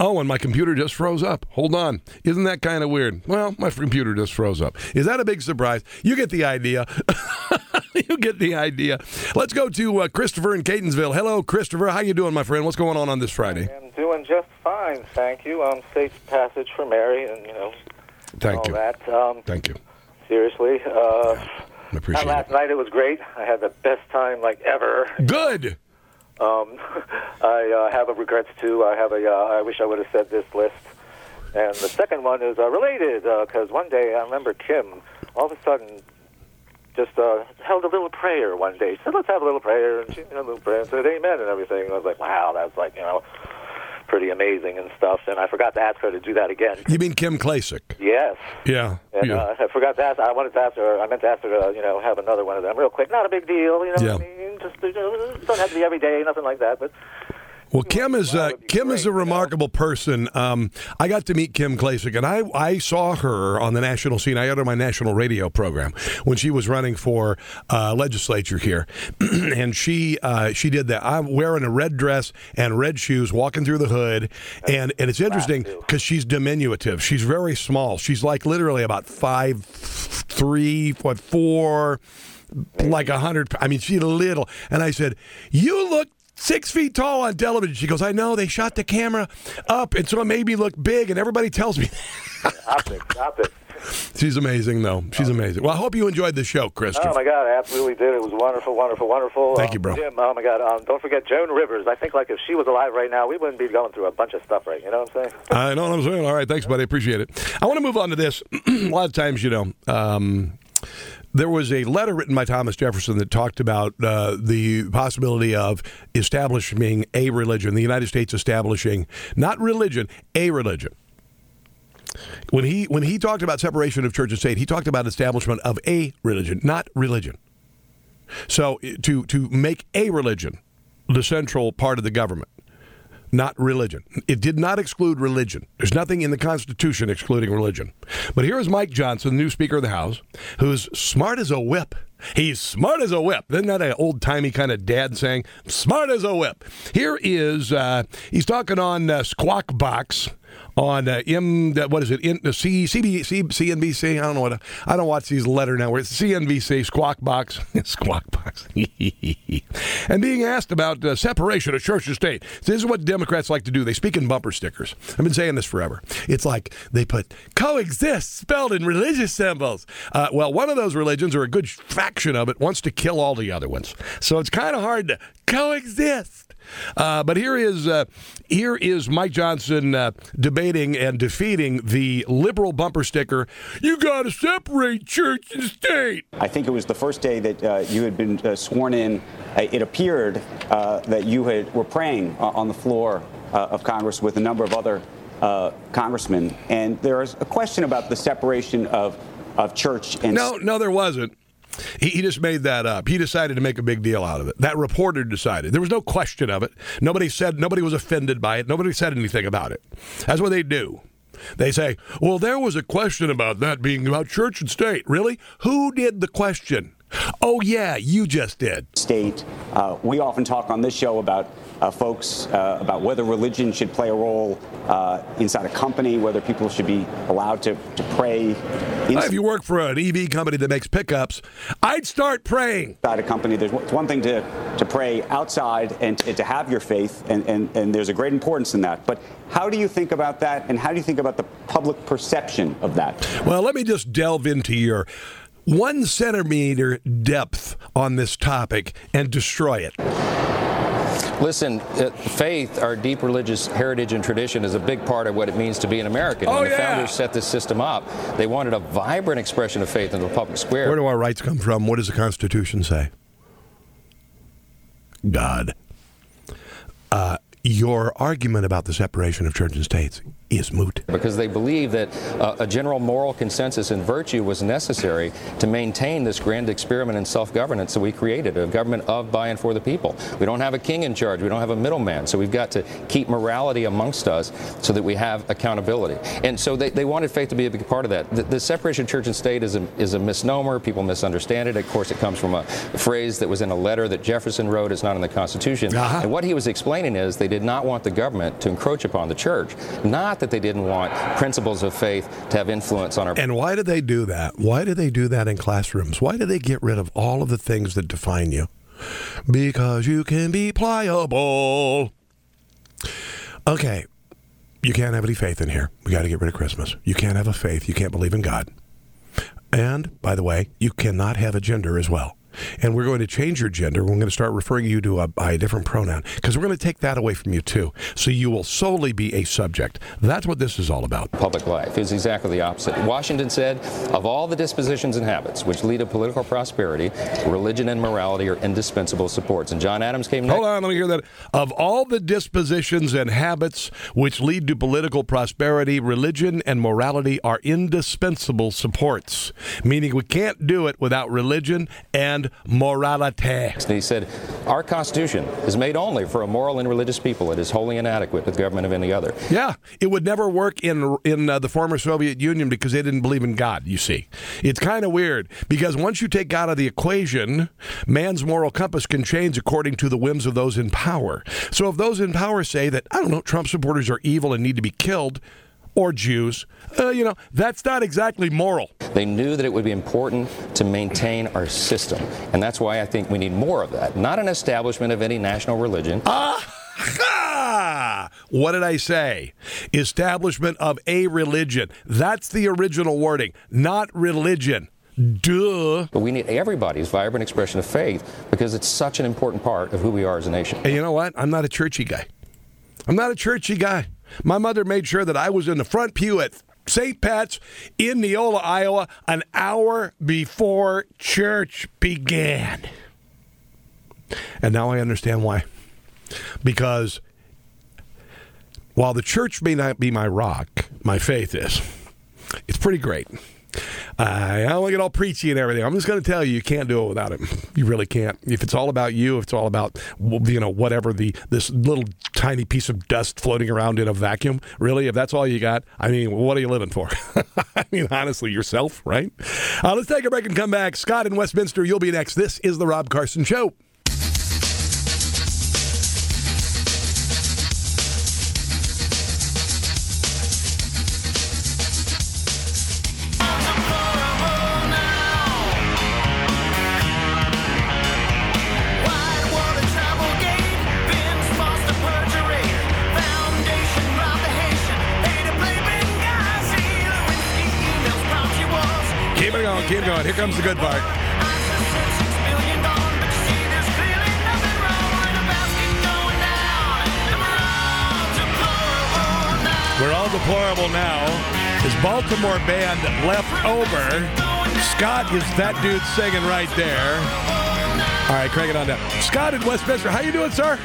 Oh, and my computer just froze up. Hold on. Isn't that kind of weird? Well, my computer just froze up. Is that a big surprise? You get the idea. *laughs* you get the idea. Let's go to uh, Christopher in Catonsville. Hello, Christopher. How you doing, my friend? What's going on on this Friday? I'm doing just fine, thank you. Um, safe passage for Mary, and you know, Thank all you. that. Um, Thank you. seriously, uh, I appreciate last it. night it was great. I had the best time like ever. Good. Um, *laughs* I uh, have a regrets too. I have a. Uh, I wish I would have said this list. And the second one is uh, related because one day I remember Kim all of a sudden just uh, held a little prayer one day. She said, "Let's have a little prayer," and she had a little prayer and said, "Amen" and everything. And I was like, "Wow, that's like you know." Pretty amazing and stuff, and I forgot to ask her to do that again. You mean Kim Klacik? Yes, Yeah. and yeah. uh, I forgot to ask. I wanted to ask her. I meant to ask her to, you know, have another one of them real quick. Not a big deal, you know. Yeah. What I mean, just you know, doesn't have to be every day, nothing like that. But Well, Kim is uh, Kim is a remarkable person. Um, I got to meet Kim Klacik, and I, I saw her on the national scene. I had her on my national radio program when she was running for uh, legislature here, *clears throat* and she uh, she did that. I'm wearing a red dress and red shoes, walking through the hood, and and it's interesting because she's diminutive. She's very small. She's like literally about five three, what four, like a hundred. I mean, she's little. And I said, "You look." Six feet tall on television. She goes, I know they shot the camera up, and so it made me look big, and everybody tells me. *laughs* optics, optics. She's amazing, though. She's amazing. Well, I hope you enjoyed the show, Christopher. Oh my God, I absolutely did. It was wonderful, wonderful, wonderful. Thank Um, you, bro. Jim, oh my God, um, don't forget Joan Rivers. I think like if she was alive right now, we wouldn't be going through a bunch of stuff, right? You know what I'm saying? I know what I'm saying. All right, thanks, buddy. Appreciate it. I want to move on to this. *clears throat* a lot of times, you know, um, there was a letter written by Thomas Jefferson that talked about uh, the possibility of establishing a religion, the United States establishing not religion, a religion. When he when he talked about separation of church and state, he talked about establishment of a religion, not religion. So to to make a religion the central part of the government not religion. It did not exclude religion. There's nothing in the Constitution excluding religion. But here is Mike Johnson, the new Speaker of the House, who's smart as a whip. He's smart as a whip. Isn't that an old timey kind of dad saying? Smart as a whip. Here is, uh, he's talking on uh, Squawk Box on uh, M, what is it, in, uh, C, CNBC? I don't know what, I don't watch these letter now. Where it's CNBC, Squawk Box, *laughs* Squawk Box. *laughs* and being asked about uh, separation of church and state. This is what Democrats like to do. They speak in bumper stickers. I've been saying this forever. It's like they put coexist spelled in religious symbols. Uh, well, one of those religions, or a good faction of it, wants to kill all the other ones. So it's kind of hard to coexist. Uh, but here is uh, here is Mike Johnson uh, debating and defeating the liberal bumper sticker. You got to separate church and state. I think it was the first day that uh, you had been uh, sworn in. Uh, it appeared uh, that you had, were praying uh, on the floor uh, of Congress with a number of other uh, congressmen, and there is a question about the separation of of church and No, no, there wasn't. He, he just made that up. He decided to make a big deal out of it. That reporter decided. There was no question of it. Nobody said, nobody was offended by it. Nobody said anything about it. That's what they do. They say, well, there was a question about that being about church and state. Really? Who did the question? Oh, yeah, you just did. state. Uh, we often talk on this show about uh, folks uh, about whether religion should play a role uh, inside a company, whether people should be allowed to, to pray If you work for an EV company that makes pickups, I'd start praying. inside a company. There's it's one thing to, to pray outside and to, to have your faith, and, and, and there's a great importance in that. But how do you think about that, and how do you think about the public perception of that? Well, let me just delve into your one centimeter depth on this topic and destroy it. Listen, uh, faith, our deep religious heritage and tradition, is a big part of what it means to be an American. Oh, when the yeah. founders set this system up, they wanted a vibrant expression of faith in the public square. Where do our rights come from? What does the Constitution say? God. Uh, your argument about the separation of church and states is moot. because they believed that uh, a general moral consensus and virtue was necessary to maintain this grand experiment in self-governance that we created, a government of, by, and for the people. We don't have a king in charge. We don't have a middleman. So we've got to keep morality amongst us so that we have accountability. And so they, they wanted faith to be a big part of that. The, the separation of church and state is a, is a misnomer. People misunderstand it. Of course, it comes from a phrase that was in a letter that Jefferson wrote. It's not in the Constitution. And what he was explaining is they did not want the government to encroach upon the church, not that they didn't want principles of faith to have influence on our. And why did they do that? Why did they do that in classrooms? Why did they get rid of all of the things that define you? Because you can be pliable. Okay, you can't have any faith in here. We got to get rid of Christmas. You can't have a faith. You can't believe in God. And, by the way, you cannot have a gender as well. And we're going to change your gender. We're going to start referring you to a, by a different pronoun because we're going to take that away from you too. So you will solely be a subject. That's what this is all about. Public life is exactly the opposite. Washington said, of all the dispositions and habits which lead to political prosperity, religion and morality are indispensable supports. And John Adams came next. Hold on, let me hear that. Of all the dispositions and habits which lead to political prosperity, religion and morality are indispensable supports, meaning we can't do it without religion and morality. And he said, Our Constitution is made only for a moral and religious people. It is wholly inadequate to the government of any other. Yeah, it would never work in in uh, the former Soviet Union because they didn't believe in God. You see, it's kind of weird because once you take God out of the equation, man's moral compass can change according to the whims of those in power. So if those in power say that I don't know, Trump supporters are evil and need to be killed, or Jews, uh, you know, that's not exactly moral. They knew that it would be important to maintain our system. And that's why I think we need more of that. Not an establishment of any national religion. Ah! what did I say? Establishment of a religion. That's the original wording, not religion. Duh. But we need everybody's vibrant expression of faith because it's such an important part of who we are as a nation. And you know what? I'm not a churchy guy. I'm not a churchy guy. My mother made sure that I was in the front pew at St. Pat's in Neola, Iowa, an hour before church began. And now I understand why. Because while the church may not be my rock, my faith is. It's pretty great. I don't want to get all preachy and everything. I'm just going to tell you, you can't do it without him. You really can't. If it's all about you, if it's all about you know whatever the this little tiny piece of dust floating around in a vacuum, really, if that's all you got, I mean, what are you living for? *laughs* I mean, honestly, yourself, right? Uh, let's take a break and come back. Scott in Westminster, you'll be next. This is the Rob Carson Show. Here comes the good part. We're all deplorable now. His Baltimore band left over. Scott is that dude singing right there. All right, crank it on down. Scott in Westminster, how you doing, sir?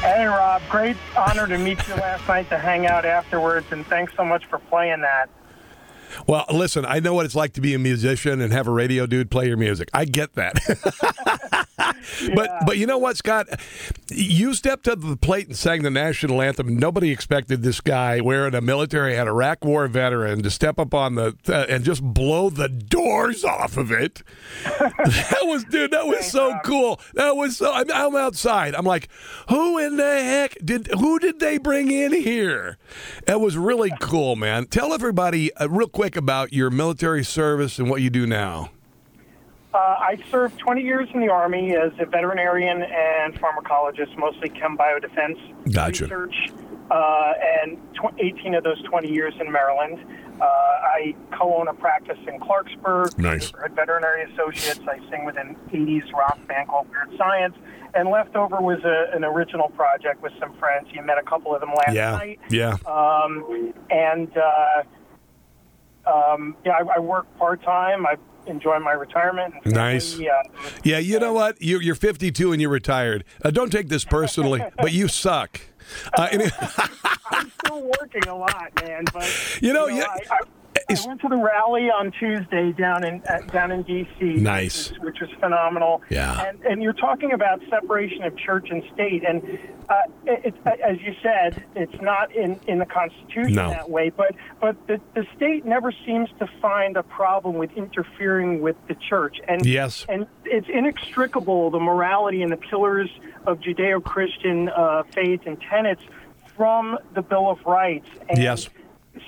Hey, Rob. Great honor to meet you last night to hang out afterwards, and thanks so much for playing that. Well, listen, I know what it's like to be a musician and have a radio dude play your music. I get that. *laughs* But but you know what, Scott? You stepped up to the plate and sang the national anthem. Nobody expected this guy wearing a military hat, Iraq War veteran, to step up on the uh, and just blow the doors off of it. *laughs* that was, dude. That was so cool. That was so. I'm, I'm outside. I'm like, who in the heck did? Who did they bring in here? That was really cool, man. Tell everybody uh, real quick about your military service and what you do now. Uh, I served 20 years in the Army as a veterinarian and pharmacologist, mostly chem biodefense Gotcha. research, uh, and tw- 18 of those 20 years in Maryland. Uh, I co-own a practice in Clarksburg. Nice. Neighborhood Veterinary Associates. I sing with an 80s rock band called Weird Science. And Leftover was a, an original project with some friends. You met a couple of them last Yeah, night. yeah. Um, and uh, um, yeah, I, I work part time. I enjoy my retirement. Nice. family, uh, Yeah, you know what? You're, you're 52 and you're retired. Uh, don't take this personally, *laughs* but you suck. Uh, *laughs* I'm still working a lot, man. But You know, yeah, I, I, I went to the rally on Tuesday down in uh, down in D.C. Nice. which, which was phenomenal. Yeah. and, and you're talking about separation of church and state, and uh, it, it, as you said, it's not in, in the Constitution No. that way. But but the, the state never seems to find a problem with interfering with the church, and Yes. and it's inextricable the morality and the pillars of Judeo-Christian uh, faith and tenets from the Bill of Rights. And Yes.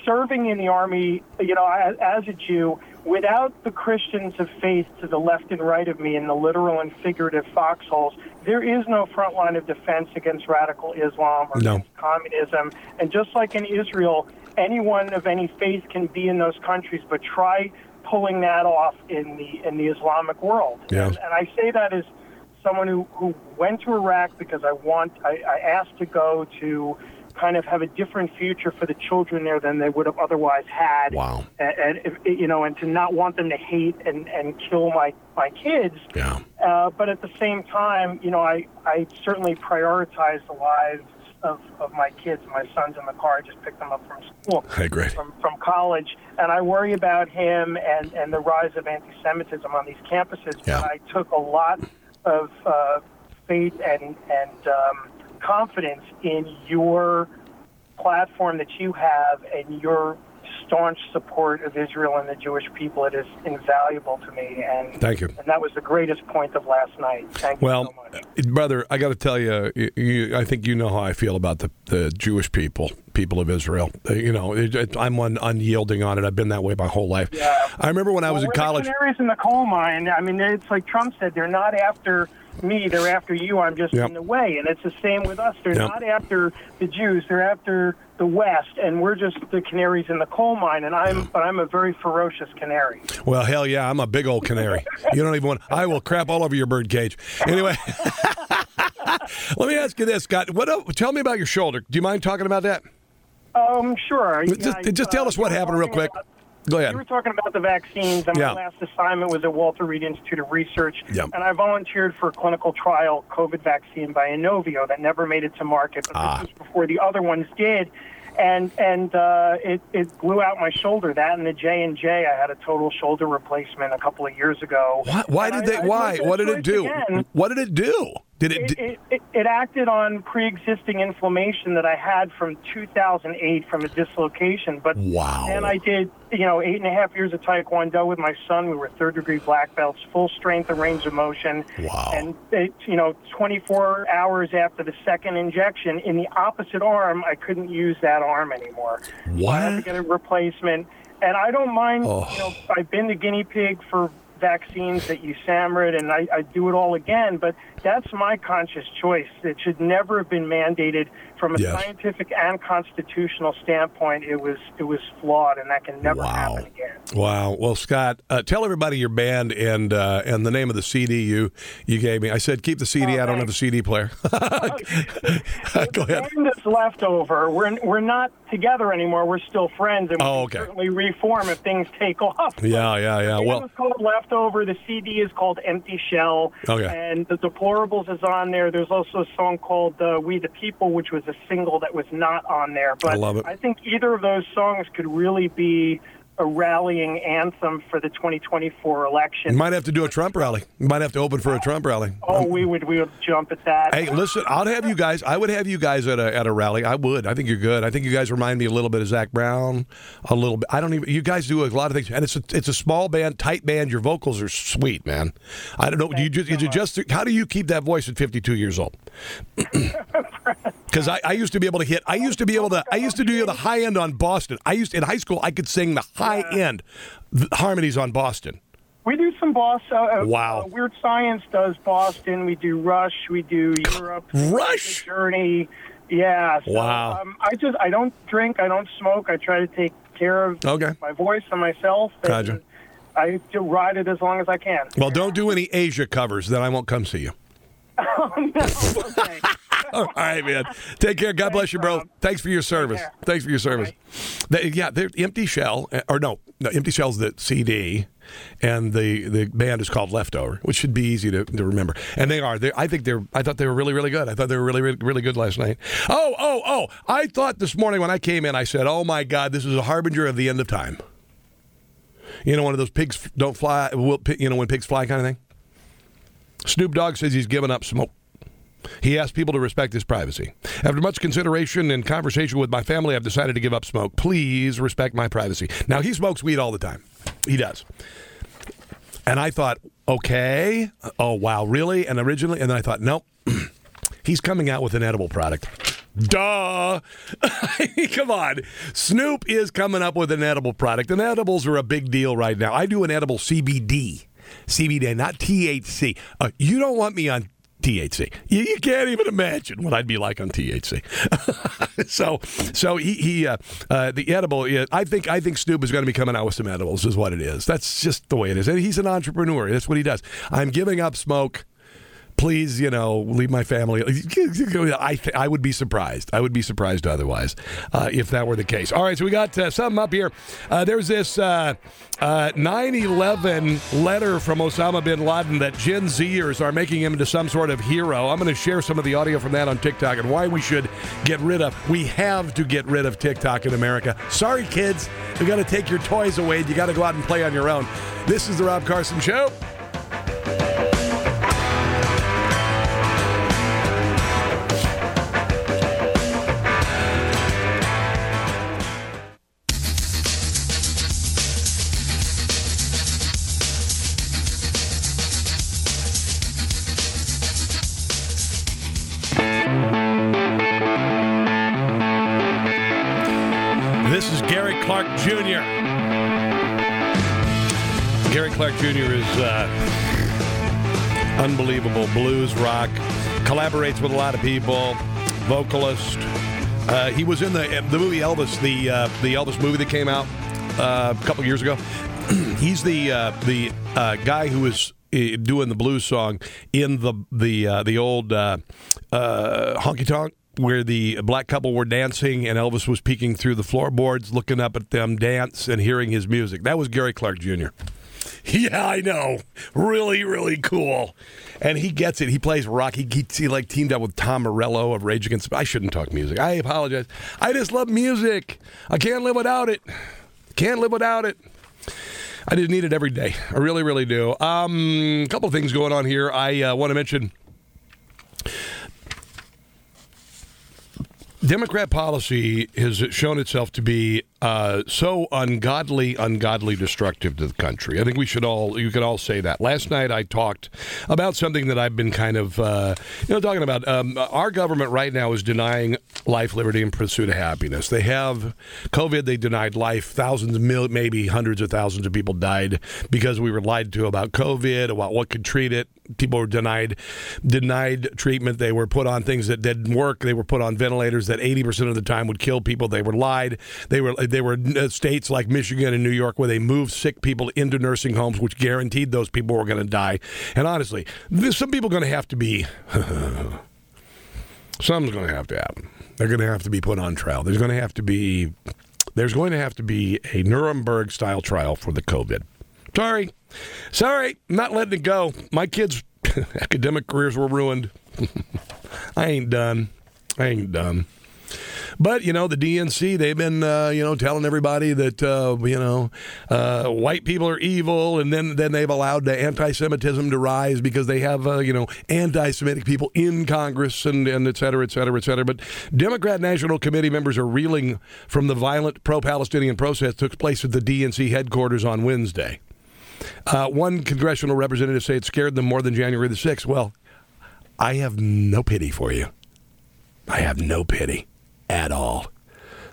Serving in the army, you know, as, as a Jew, without the Christians of faith to the left and right of me in the literal and figurative foxholes, there is no front line of defense against radical Islam or No. against communism. And just like in Israel, anyone of any faith can be in those countries, but try pulling that off in the in the Islamic world. Yeah. And, and I say that as someone who, who went to Iraq because I want I, I asked to go to kind of have a different future for the children there than they would have otherwise had. Wow. And, and if, you know, and to not want them to hate and, and kill my my kids. Yeah. Uh, but at the same time, you know, I I certainly prioritize the lives of, of my kids. My son's in the car. I just picked them up from school *laughs* Hey, great. from, from college, and I worry about him and, and the rise of anti-Semitism on these campuses. Yeah. But I took a lot of uh, faith and and um, confidence in your platform that you have and your staunch support of Israel and the Jewish people. It is invaluable to me, and Thank you. and that was the greatest point of last night. Thank you Well, so much. uh, brother, I got to tell you, you, I think you know how I feel about the, the Jewish people, people of Israel. Uh, You know, it, it, I'm un, unyielding on it. I've been that way my whole life. I remember when I was in college. The canaries in the coal mine. I mean, it's like Trump said, they're not after me. They're after you. I'm just Yep. in the way. And it's the same with us. They're Yep. not after the Jews. They're after the West, and we're just the canaries in the coal mine. And I'm, but I'm a very ferocious canary. Well, hell yeah, I'm a big old canary. You don't even want. I will crap all over your bird cage. Anyway, *laughs* let me ask you this, Scott. What? Tell me about your shoulder. Do you mind talking about that? Um, sure. Just, Yeah, just uh, tell us what happened real quick. about- Go You were talking about the vaccines, and Yeah. my last assignment was at Walter Reed Institute of Research, Yep. and I volunteered for a clinical trial COVID vaccine by Inovio that never made it to market, but Ah. this was before the other ones did. And and uh, it it blew out my shoulder. That and the J and J, I had a total shoulder replacement a couple of years ago. Why, did I- they? I Why? that What did it do? again. What did it do? Did it? It, it, it, it acted on pre-existing inflammation that I had from 2008 from a dislocation. But Wow. then I did, you know, eight and a half years of Taekwondo with my son. We were third-degree black belts, full strength and range of motion. Wow. And it, you know, 24 hours after the second injection, in the opposite arm, I couldn't use that arm anymore. So I had to get a replacement. And I don't mind, Oh. you know, I've been the guinea pig for vaccines that you USAMRIID, and I, I do it all again, but that's my conscious choice. It should never have been mandated from a Yes. scientific and constitutional standpoint. It was it was flawed, and that can never happen again. Wow. Well, Scott, uh, tell everybody your band and uh, and the name of the CD you you gave me. I said keep the CD. I don't have a CD player. *laughs* *laughs* Go ahead. And that's left over. We're we're not together anymore. We're still friends, and we Oh, okay. certainly reform if things take off. Yeah, yeah, yeah. The Well, album's called Leftover. The CD is called Empty Shell. Okay. And The Deplorables is on there. There's also a song called uh, We the People, which was a single that was not on there. But I love it. I think either of those songs could really be a rallying anthem for the 2024 election. you might have to do a Trump rally. You might have to open for a Trump rally. oh, we would we would jump at that. Hey, listen, I'll have you guys. I would have you guys at a at a rally. I would. I think you're good. I think you guys remind me a little bit of Zac Brown. A little bit. I don't even. You guys do a lot of things, and it's a, it's a small band, tight band. Your vocals are sweet, man. I don't know. Do you just, is it just how do you keep that voice at 52 years old? *laughs* *clears throat* Because I, I used to be able to hit. I used to be able to. I used to do the high end on Boston. I used in high school. I could sing the high end the harmonies on Boston. We do some Boston. Uh, uh, Wow. uh, Weird Science does Boston. We do Rush. We do Europe. Rush. Journey. Yeah. So, Wow. Um, I just I don't drink. I don't smoke. I try to take care of Okay. my voice and myself. and Gotcha. I ride it as long as I can. Well, don't do any Asia covers. Then I won't come see you. *laughs* oh no. Okay. *laughs* All right, man. Take care. God bless you, bro. Thanks for your service. Thanks for your service. They, yeah, they're Empty Shell, uh, or no, no, Empty Shell's the CD, and the the band is called Leftover, which should be easy to, to remember. And they are. They, I think they're. I thought they were really, really good. I thought they were really, really, really good last night. Oh, oh, oh! I thought this morning when I came in, I said, "Oh my God, this is a harbinger of the end of time." You know, one of those pigs don't fly. Will, you know, when pigs fly, kind of thing. Snoop Dogg says he's given up smoke. He asked people to respect his privacy. After much consideration and conversation with my family, I've decided to give up smoke. Please respect my privacy. Now, he smokes weed all the time. He does. And I thought, okay. Oh, wow, really? And originally, and then I thought, nope. *clears throat* He's coming out with an edible product. Duh. *laughs* Come on. Snoop is coming up with an edible product, and edibles are a big deal right now. I do an edible CBD. CBD, not THC. Uh, you don't want me on THC. You, you can't even imagine what I'd be like on THC. *laughs* so, so he, he uh, uh, the edible. yeah, I think I think Snoop is going to be coming out with some edibles. Is what it is. That's just the way it is. And he's an entrepreneur. That's what he does. I'm giving up smoke please, you know, leave my family. I th- I would be surprised. I would be surprised otherwise uh, if that were the case. All right, so we got uh, something up here. Uh, there's this uh, 9/11 letter from Osama bin Laden that Gen Zers are making him into some sort of hero. I'm going to share some of the audio from that on TikTok and why we should get rid of. We have to get rid of TikTok in America. Sorry, kids, you got to take your toys away. You got to go out and play on your own. This is the Rob Carson Show. Clark Jr. Gary Clark Jr. is uh, Unbelievable blues rock. Collaborates with a lot of people. Vocalist. Uh, he was in the the movie Elvis, the uh, the Elvis movie that came out uh, a couple years ago. *clears throat* He's the uh, the uh, guy who was doing the blues song in the the the old honky tonk where the black couple were dancing and Elvis was peeking through the floorboards, looking up at them dance and hearing his music. That was Gary Clark Jr. *laughs* Yeah, I know. Really, really cool. And he gets it. He plays rock. He, he, he like teamed up with Tom Morello of Rage Against. I shouldn't talk music. I apologize. I just love music. I can't live without it. Can't live without it. I just need it every day. I really, really do. Um, a couple things going on here. I uh, want to mention Democrat policy has shown itself to be uh, so ungodly, ungodly destructive to the country. I think we should all, you could all say that. Last night I talked about something that I've been kind of, uh, you know, talking about. Um, our government right now is denying life, liberty, and pursuit of happiness. They have COVID, they denied life. Thousands, maybe hundreds of thousands of people died because we were lied to about COVID, about what could treat it. People were denied denied treatment. They were put on things that didn't work. They were put on ventilators that 80% of the time would kill people. They were lied. They were there were uh, states like Michigan and New York where they moved sick people into nursing homes, which guaranteed those people were going to die. And honestly, some people are going to have to be. *laughs* something's going to have to happen. They're going to have to be put on trial. There's going to have to be. There's going to have to be a Nuremberg style trial for the COVID. Sorry. Sorry, not letting it go. My kids' *laughs* academic careers were ruined. *laughs* I ain't done. I ain't done. But you know, the DNC they've been uh, you know telling everybody that uh, you know uh, white people are evil, and then then they've allowed the anti-Semitism to rise because they have uh, you know anti-Semitic people in Congress and and et cetera, et cetera, et cetera. But Democrat National Committee members are reeling from the violent pro-Palestinian protest that took place at the DNC headquarters on Wednesday. Uh, one congressional representative said it scared them more than January the 6th. Well, I have no pity for you. I have no pity at all.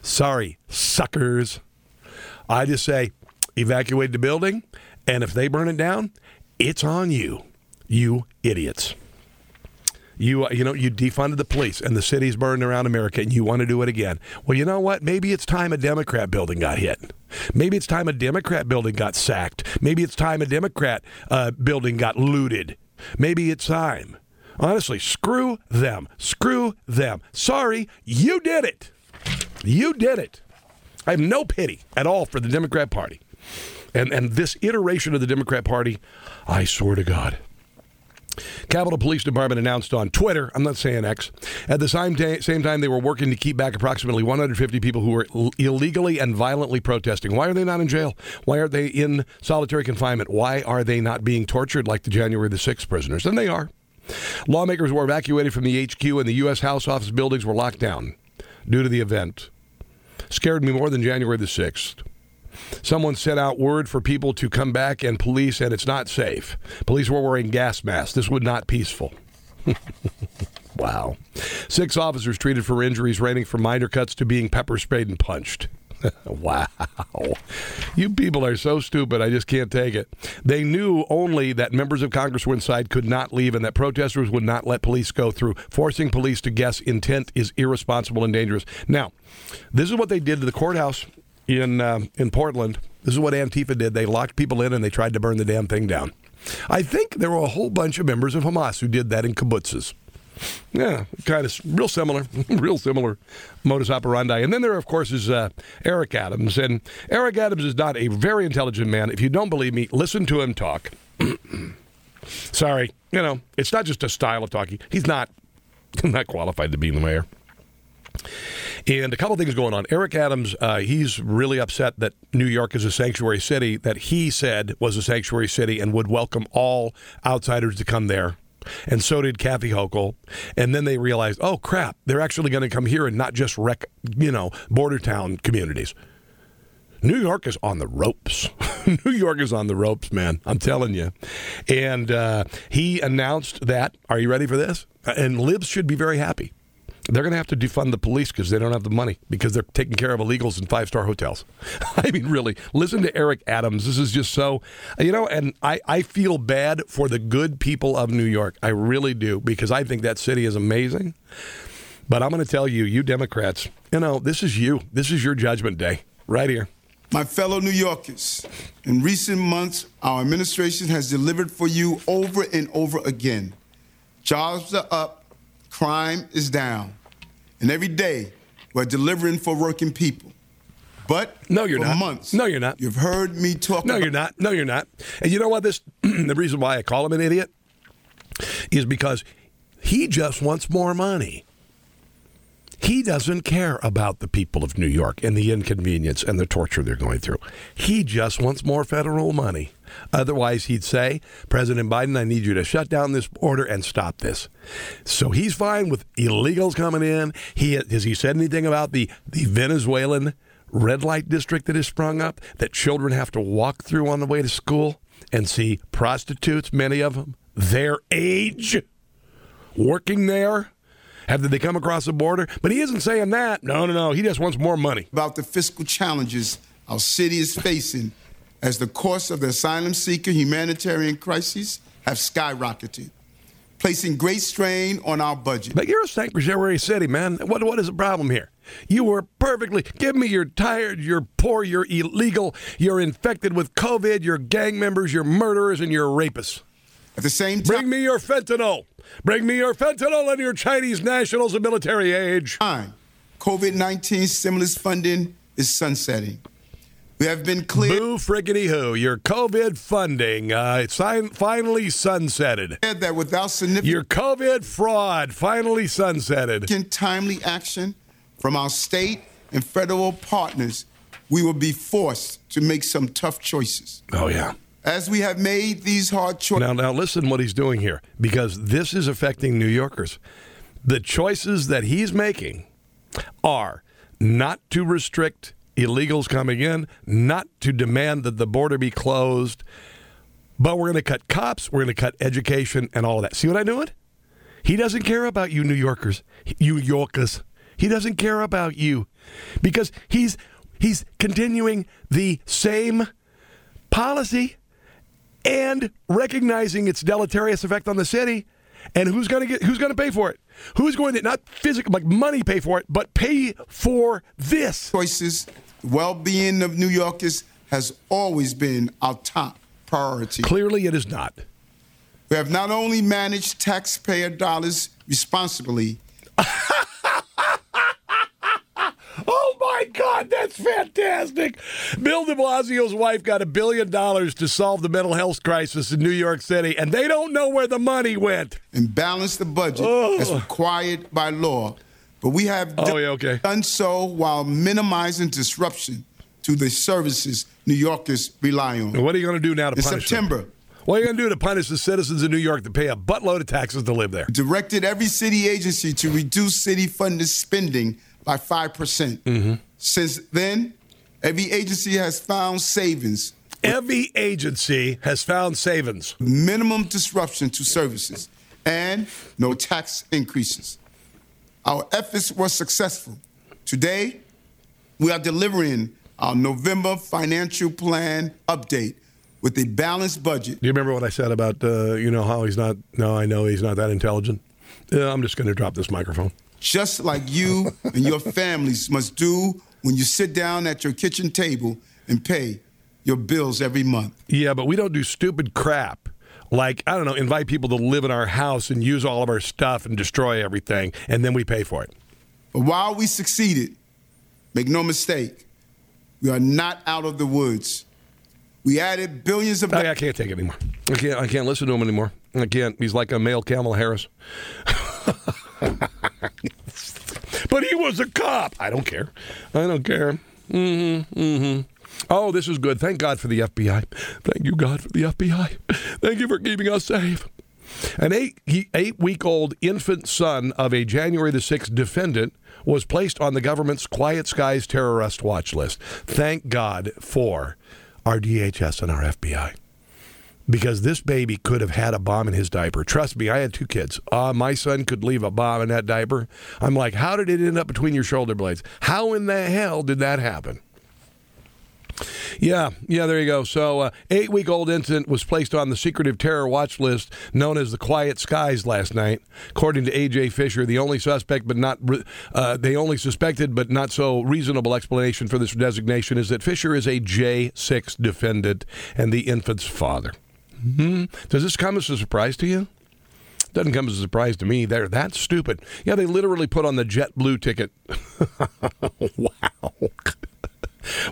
Sorry, suckers. I just say evacuate the building, and if they burn it down, it's on you, you idiots. You, you know, you defunded the police and the city's burned around America and you want to do it again. Well, you know what? Maybe it's time a Democrat building got hit. Maybe it's time a Democrat building got sacked. Maybe it's time a Democrat uh, building got looted. Maybe it's time. Honestly, screw them. Screw them. Sorry, you did it. You did it. I have no pity at all for the Democrat Party. And, and this iteration of the Democrat Party, I swear to God. Capitol Police Department announced on Twitter, I'm not saying X, at the same, same time they were working to keep back approximately 150 people who were Ill- illegally and violently protesting. Why are they not in jail? Why aren't they in solitary confinement? Why are they not being tortured like the January the 6th prisoners? And they are. Lawmakers were evacuated from the HQ and the U.S. House office buildings were locked down due to the event. Scared me more than January the 6th. Someone sent out word for people to come back and police, and it's not safe. Police were wearing gas masks. This was not peaceful. *laughs* wow. Six officers treated for injuries ranging from minor cuts to being pepper sprayed and punched. *laughs* wow. You people are so stupid. I just can't take it. They knew only that members of Congress were inside, could not leave, and that protesters would not let police go through. Forcing police to guess intent is irresponsible and dangerous. Now, this is what they did to the courthouse in uh, in Portland. This is what Antifa did. They locked people in and they tried to burn the damn thing down. I think there were a whole bunch of members of Hamas who did that in kibbutzes. Yeah, kind of real similar, *laughs* real similar modus operandi. And then there, of course, is uh, Eric Adams. And Eric Adams is not a very intelligent man. If you don't believe me, listen to him talk. *clears throat* Sorry, you know, it's not just a style of talking. He's not *laughs* not qualified to be the mayor. And a couple things going on. Eric Adams, uh, he's really upset that New York is a sanctuary city that he said was a sanctuary city and would welcome all outsiders to come there. And so did Kathy Hochul. And then they realized, oh crap, they're actually going to come here and not just wreck, you know, border town communities. New York is on the ropes. *laughs* New York is on the ropes, man. I'm telling you. And uh, he announced that. Are you ready for this? And libs should be very happy. They're going to have to defund the police because they don't have the money because they're taking care of illegals in five star hotels. *laughs* I mean, really, listen to Eric Adams. This is just so, you know, and I, I feel bad for the good people of New York. I really do because I think that city is amazing. But I'm going to tell you, you Democrats, you know, this is you. This is your judgment day right here. My fellow New Yorkers, in recent months, our administration has delivered for you over and over again. Jobs are up, crime is down, and every day we're delivering for working people. But no, you're for not. months, no, you're not. You've heard me talk. No, about- you're not. No, you're not. And you know what? This *clears throat* the reason why I call him an idiot is because he just wants more money. He doesn't care about the people of New York and the inconvenience and the torture they're going through. He just wants more federal money. Otherwise, he'd say, President Biden, I need you to shut down this border and stop this. So he's fine with illegals coming in. He has he said anything about the, the Venezuelan red light district that has sprung up that children have to walk through on the way to school and see prostitutes, many of them, their age, working there? Have they come across the border? But he isn't saying that. No, no, no. He just wants more money. About the fiscal challenges our city is facing as the cost of the asylum seeker humanitarian crisis have skyrocketed, placing great strain on our budget. But you're a sanctuary city, man. What what is the problem here? You were perfectly. Give me you're tired, you're poor, you're illegal, you're infected with COVID, you're gang members, you're murderers, and you're rapists. At the same time, bring me your fentanyl. Bring me your fentanyl and your Chinese nationals of military age. Time. COVID 19 stimulus funding is sunsetting. We have been clear. Boo friggity who. Your COVID funding, uh, fin- finally sunsetted. That without significant. Your COVID fraud finally sunsetted. In timely action from our state and federal partners, we will be forced to make some tough choices. Oh, yeah. As we have made these hard choices. Now, now listen what he's doing here because this is affecting New Yorkers. The choices that he's making are not to restrict illegals coming in, not to demand that the border be closed, but we're going to cut cops, we're going to cut education, and all of that. See what I'm doing? He doesn't care about you, New Yorkers, you Yorkers. He doesn't care about you because he's he's continuing the same policy and recognizing its deleterious effect on the city. And who's going to get? Who's going to pay for it? Who's going to not physical like money pay for it, but pay for this? Choices, well-being of New Yorkers has always been our top priority. Clearly, it is not. We have not only managed taxpayer dollars responsibly. *laughs* Oh my God, that's fantastic. Bill de Blasio's wife got a billion dollars to solve the mental health crisis in New York City, and they don't know where the money went. And balance the budget Oh. as required by law. But we have Oh, done, yeah, okay. done so while minimizing disruption to the services New Yorkers rely on. And what are you going to do now to In punish them? September, What are you going to do to punish the citizens of New York that pay a buttload of taxes to live there? directed every city agency to reduce city funded spending by 5%. percent Mm-hmm. Since then, every agency has found savings. Every agency has found savings. Minimum disruption to services and no tax increases. Our efforts were successful. Today, we are delivering our November financial plan update with a balanced budget. Do you remember what I said about, uh, you know, how he's not, no, I know he's not that intelligent? Yeah, I'm just going to drop this microphone. just like you and your *laughs* families must do when you sit down at your kitchen table and pay your bills every month. Yeah, but we don't do stupid crap like, I don't know, invite people to live in our house and use all of our stuff and destroy everything, and then we pay for it. But while we succeeded, make no mistake, we are not out of the woods. We added billions of I, I can't take it anymore. I can't, I can't listen to him anymore. I can't. He's like a male Kamala Harris. *laughs* *laughs* but he was a cop. I don't care. I don't care. Mm-hmm, mm-hmm. Oh, this is good. Thank God for the FBI. Thank you, God, for the FBI. Thank you for keeping us safe. An eight, eight week old infant son of a January the 6th defendant was placed on the government's Quiet Skies terrorist watch list. Thank God for our DHS and our FBI. Because this baby could have had a bomb in his diaper. Trust me, I had two kids. Uh, my son could leave a bomb in that diaper. I'm like, how did it end up between your shoulder blades? How in the hell did that happen? Yeah, yeah, there you go. So, uh, eight week old incident was placed on the secretive terror watch list known as the Quiet Skies last night. According to A.J. Fisher, the only suspect, but not, uh, the only suspected but not so reasonable explanation for this designation is that Fisher is a J6 defendant and the infant's father. Hmm? Does this come as a surprise to you? Doesn't come as a surprise to me. They're that stupid. Yeah, they literally put on the JetBlue ticket. *laughs* wow.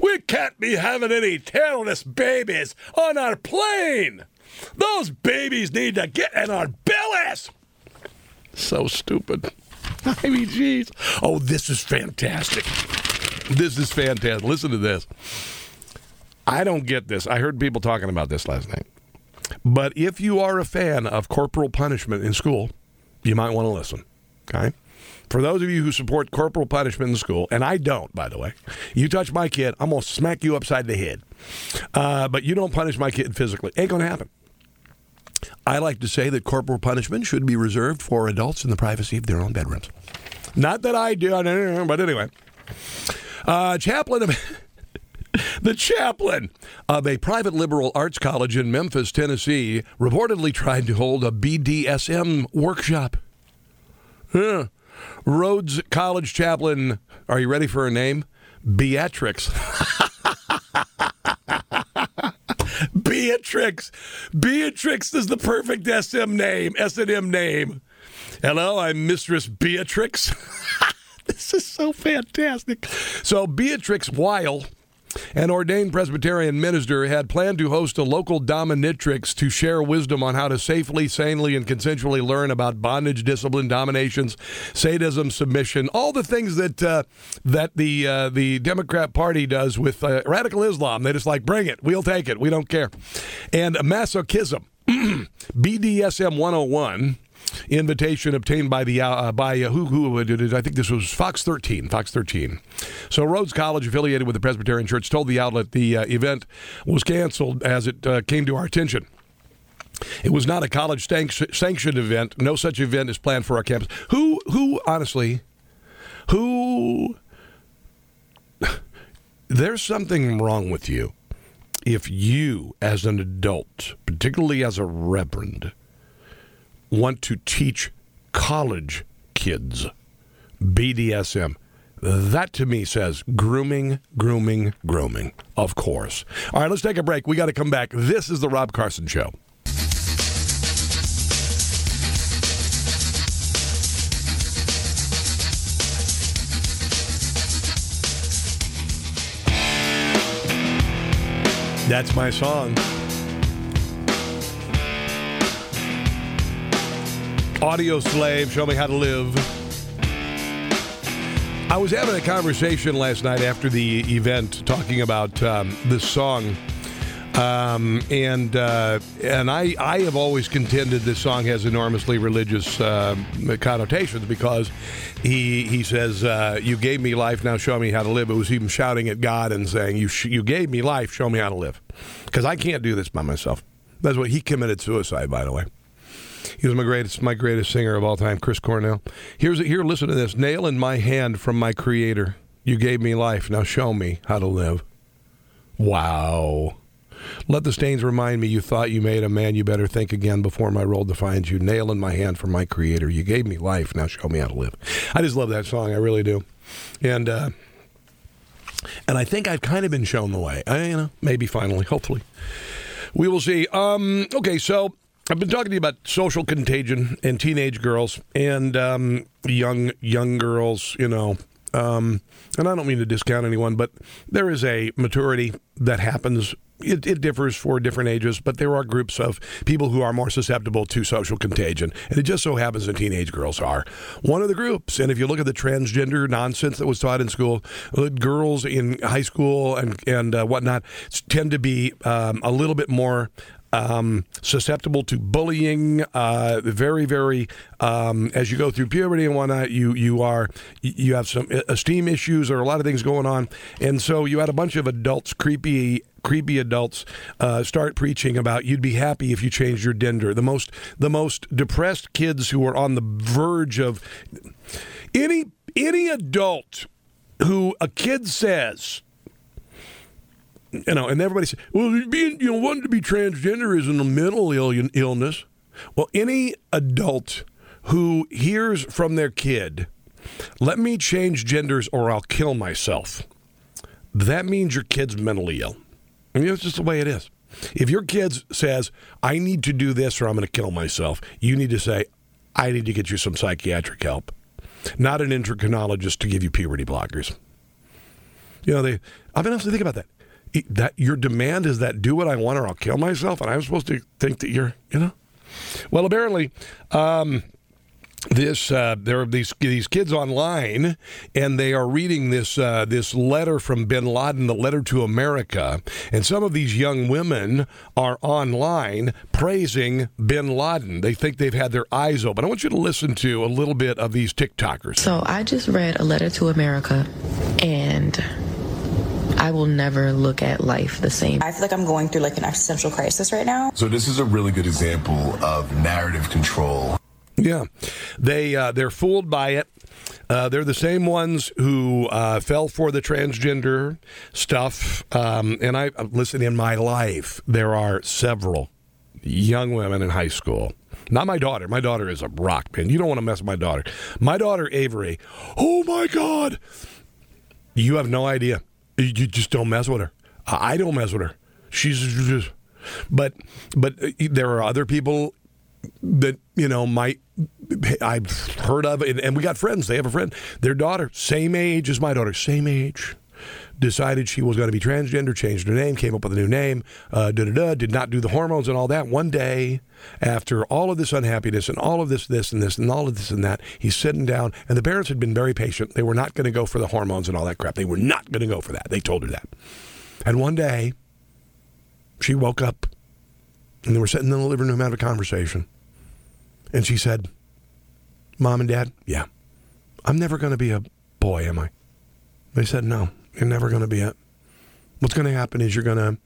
we can't be having any terrorist babies on our plane. Those babies need to get in our bellies. So stupid. I mean, jeez. Oh, this is fantastic. This is fantastic. Listen to this. I don't get this. I heard people talking about this last night. But if you are a fan of corporal punishment in school, you might want to listen. Okay? For those of you who support corporal punishment in school, and I don't, by the way, you touch my kid, I'm going to smack you upside the head. Uh, but you don't punish my kid physically. Ain't going to happen. I like to say that corporal punishment should be reserved for adults in the privacy of their own bedrooms. Not that I do, but anyway. Uh, chaplain of. *laughs* *laughs* The chaplain of a private liberal arts college in Memphis, Tennessee, reportedly tried to hold a BDSM workshop. Huh. Rhodes College chaplain, are you ready for her name? Beatrix. *laughs* Beatrix. Beatrix is the perfect SM name, S&M name. Hello, I'm Mistress Beatrix. *laughs* this is so fantastic. So Beatrix Weil an ordained Presbyterian minister had planned to host a local dominatrix to share wisdom on how to safely, sanely, and consensually learn about bondage, discipline, dominations, sadism, submission, all the things that uh, that the uh, the Democrat Party does with uh, radical Islam. They just like bring it, we'll take it, we don't care, and masochism, *clears throat* BDSM 101 invitation obtained by the uh, by uh, who who I think this was Fox 13. Fox 13. So Rhodes College, affiliated with the Presbyterian Church, told the outlet the uh, event was canceled as it uh, came to our attention. It was not a college sanctioned event. No such event is planned for our campus. Who who honestly, who *sighs* there's something wrong with you if you, as an adult, particularly as a reverend, want to teach college kids BDSM. That to me says grooming, grooming, grooming. Of course. All right, let's take a break. We got to come back. This is the Rob Carson Show. That's my song. Audioslave, show me how to live. I was having a conversation last night after the event talking about um, this song. Um, and uh, and I, I have always contended this song has enormously religious uh, connotations because he he says uh, you gave me life now show me how to live it was even shouting at God and saying you sh- you gave me life show me how to live because I can't do this by myself that's what he committed suicide by the way he was my greatest, my greatest singer of all time, Chris Cornell. Here's here. Listen to this: nail in my hand from my Creator. You gave me life. Now show me how to live. Wow. Let the stains remind me you thought you made a man. You better think again before my role defines you. Nail in my hand from my Creator. You gave me life. Now show me how to live. I just love that song. I really do. And uh, and I think I've kind of been shown the way. I, you know, maybe finally, hopefully, we will see. Um, okay, so I've been talking to you about social contagion and teenage girls and um, young young girls. You know, um, and I don't mean to discount anyone, but there is a maturity that happens it, it, differs for different ages, but there are groups of people who are more susceptible to social contagion. And it just so happens that teenage girls are one of the groups. And if you look at the transgender nonsense that was taught in school, uh, girls in high school and, and uh, whatnot tend to be um, a little bit more um, susceptible to bullying. Uh, very, very. Um, as you go through puberty and whatnot, you you are you have some esteem issues or a lot of things going on, and so you had a bunch of adults, creepy creepy adults uh, start preaching about you'd be happy if you changed your gender. The most the most depressed kids who are on the verge of any any adult who a kid says you know, and everybody says, well, being, you know, wanting to be transgender isn't a mental Ill- illness. Well, any adult who hears from their kid, let me change genders or I'll kill myself, that means your kid's mentally ill. I mean, it's just the way it is. If your kid says, I need to do this or I'm going to kill myself, you need to say, I need to get you some psychiatric help, not an endocrinologist to give you puberty blockers. You know, they, I've been to think about that that your demand is that do what I want or I'll kill myself, and I'm supposed to think that you're, you know. Well, apparently, um, this uh, there are these these kids online, and they are reading this uh, this letter from Bin Laden, the letter to America, and some of these young women are online praising Bin Laden. They think they've had their eyes open. I want you to listen to a little bit of these TikTokers. So I just read a letter to America, and I will never look at life the same. I feel like I'm going through like an existential crisis right now. So this is a really good example of narrative control. Yeah, they uh, they're fooled by it. Uh, they're the same ones who uh, fell for the transgender stuff. Um, and I listen in my life, there are several young women in high school. Not my daughter. My daughter is a rock man. You don't want to mess with my daughter. My daughter Avery. Oh my God! You have no idea. You just don't mess with her. I don't mess with her. She's just, but but uh, there are other people that you know might I've heard of, and, and we got friends. They have a friend. Their daughter, same age as my daughter, same age decided she was going to be transgender, changed her name, came up with a new name, uh, did not do the hormones and all that. One day, after all of this unhappiness and all of this, this and this and all of this and that, he's sitting down, and the parents had been very patient. They were not going to go for the hormones and all that crap. They were not going to go for that. They told her that. And one day, she woke up, and they were sitting in the living room having a conversation, and she said, "Mom and Dad, yeah, I'm never going to be a boy, am I?" They said, "No." You're never going to be it. What's going to happen is you're going to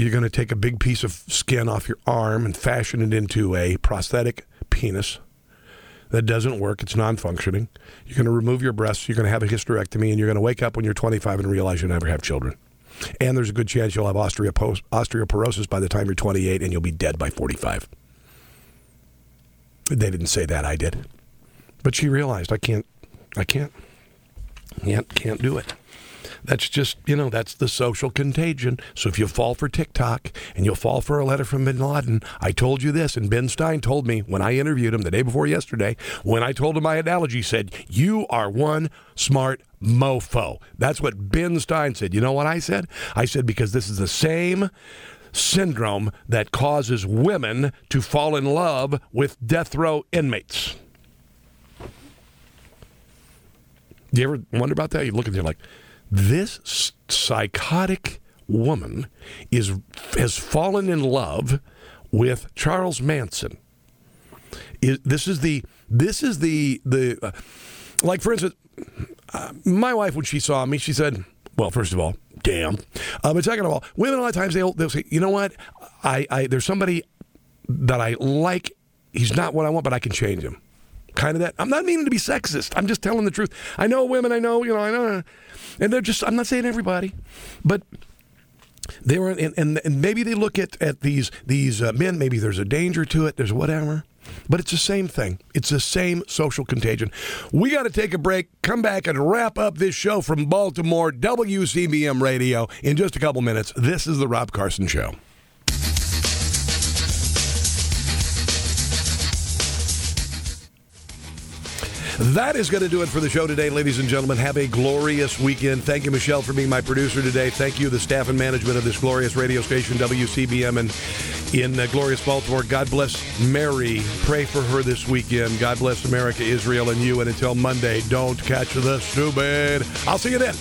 you're going to take a big piece of skin off your arm and fashion it into a prosthetic penis that doesn't work. It's non-functioning. You're going to remove your breasts. You're going to have a hysterectomy, and you're going to wake up when you're 25 and realize you'll never have children. And there's a good chance you'll have osteoporosis by the time you're 28, and you'll be dead by 45. They didn't say that. I did, but she realized I can't. I can't. Can't. Can't do it. That's just, you know, that's the social contagion. So if you fall for TikTok and you'll fall for a letter from bin Laden, I told you this, and Ben Stein told me when I interviewed him the day before yesterday, when I told him my analogy, said, You are one smart mofo. That's what Ben Stein said. You know what I said? I said, because this is the same syndrome that causes women to fall in love with death row inmates. Do you ever wonder about that? You look at it like, this psychotic woman is has fallen in love with Charles Manson. Is, this is the this is the the uh, like for instance, uh, my wife when she saw me, she said, "Well, first of all, damn." Uh, but second of all, women a lot of times they'll they'll say, "You know what? I, I there's somebody that I like. He's not what I want, but I can change him." Kind of that. I'm not meaning to be sexist. I'm just telling the truth. I know women. I know you know. I know and they're just I'm not saying everybody, but they were and, and, and maybe they look at at these these uh, men. Maybe there's a danger to it. There's whatever. But it's the same thing. It's the same social contagion. We got to take a break, come back, and wrap up this show from Baltimore, WCBM Radio, in just a couple minutes. This is The Rob Carson Show. That is going to do it for the show today, ladies and gentlemen. Have a glorious weekend. Thank you, Michelle, for being my producer today. Thank you, the staff and management of this glorious radio station, WCBM, and in uh, glorious Baltimore. God bless Mary. Pray for her this weekend. God bless America, Israel, and you. And until Monday, don't catch the stupid. I'll see you then.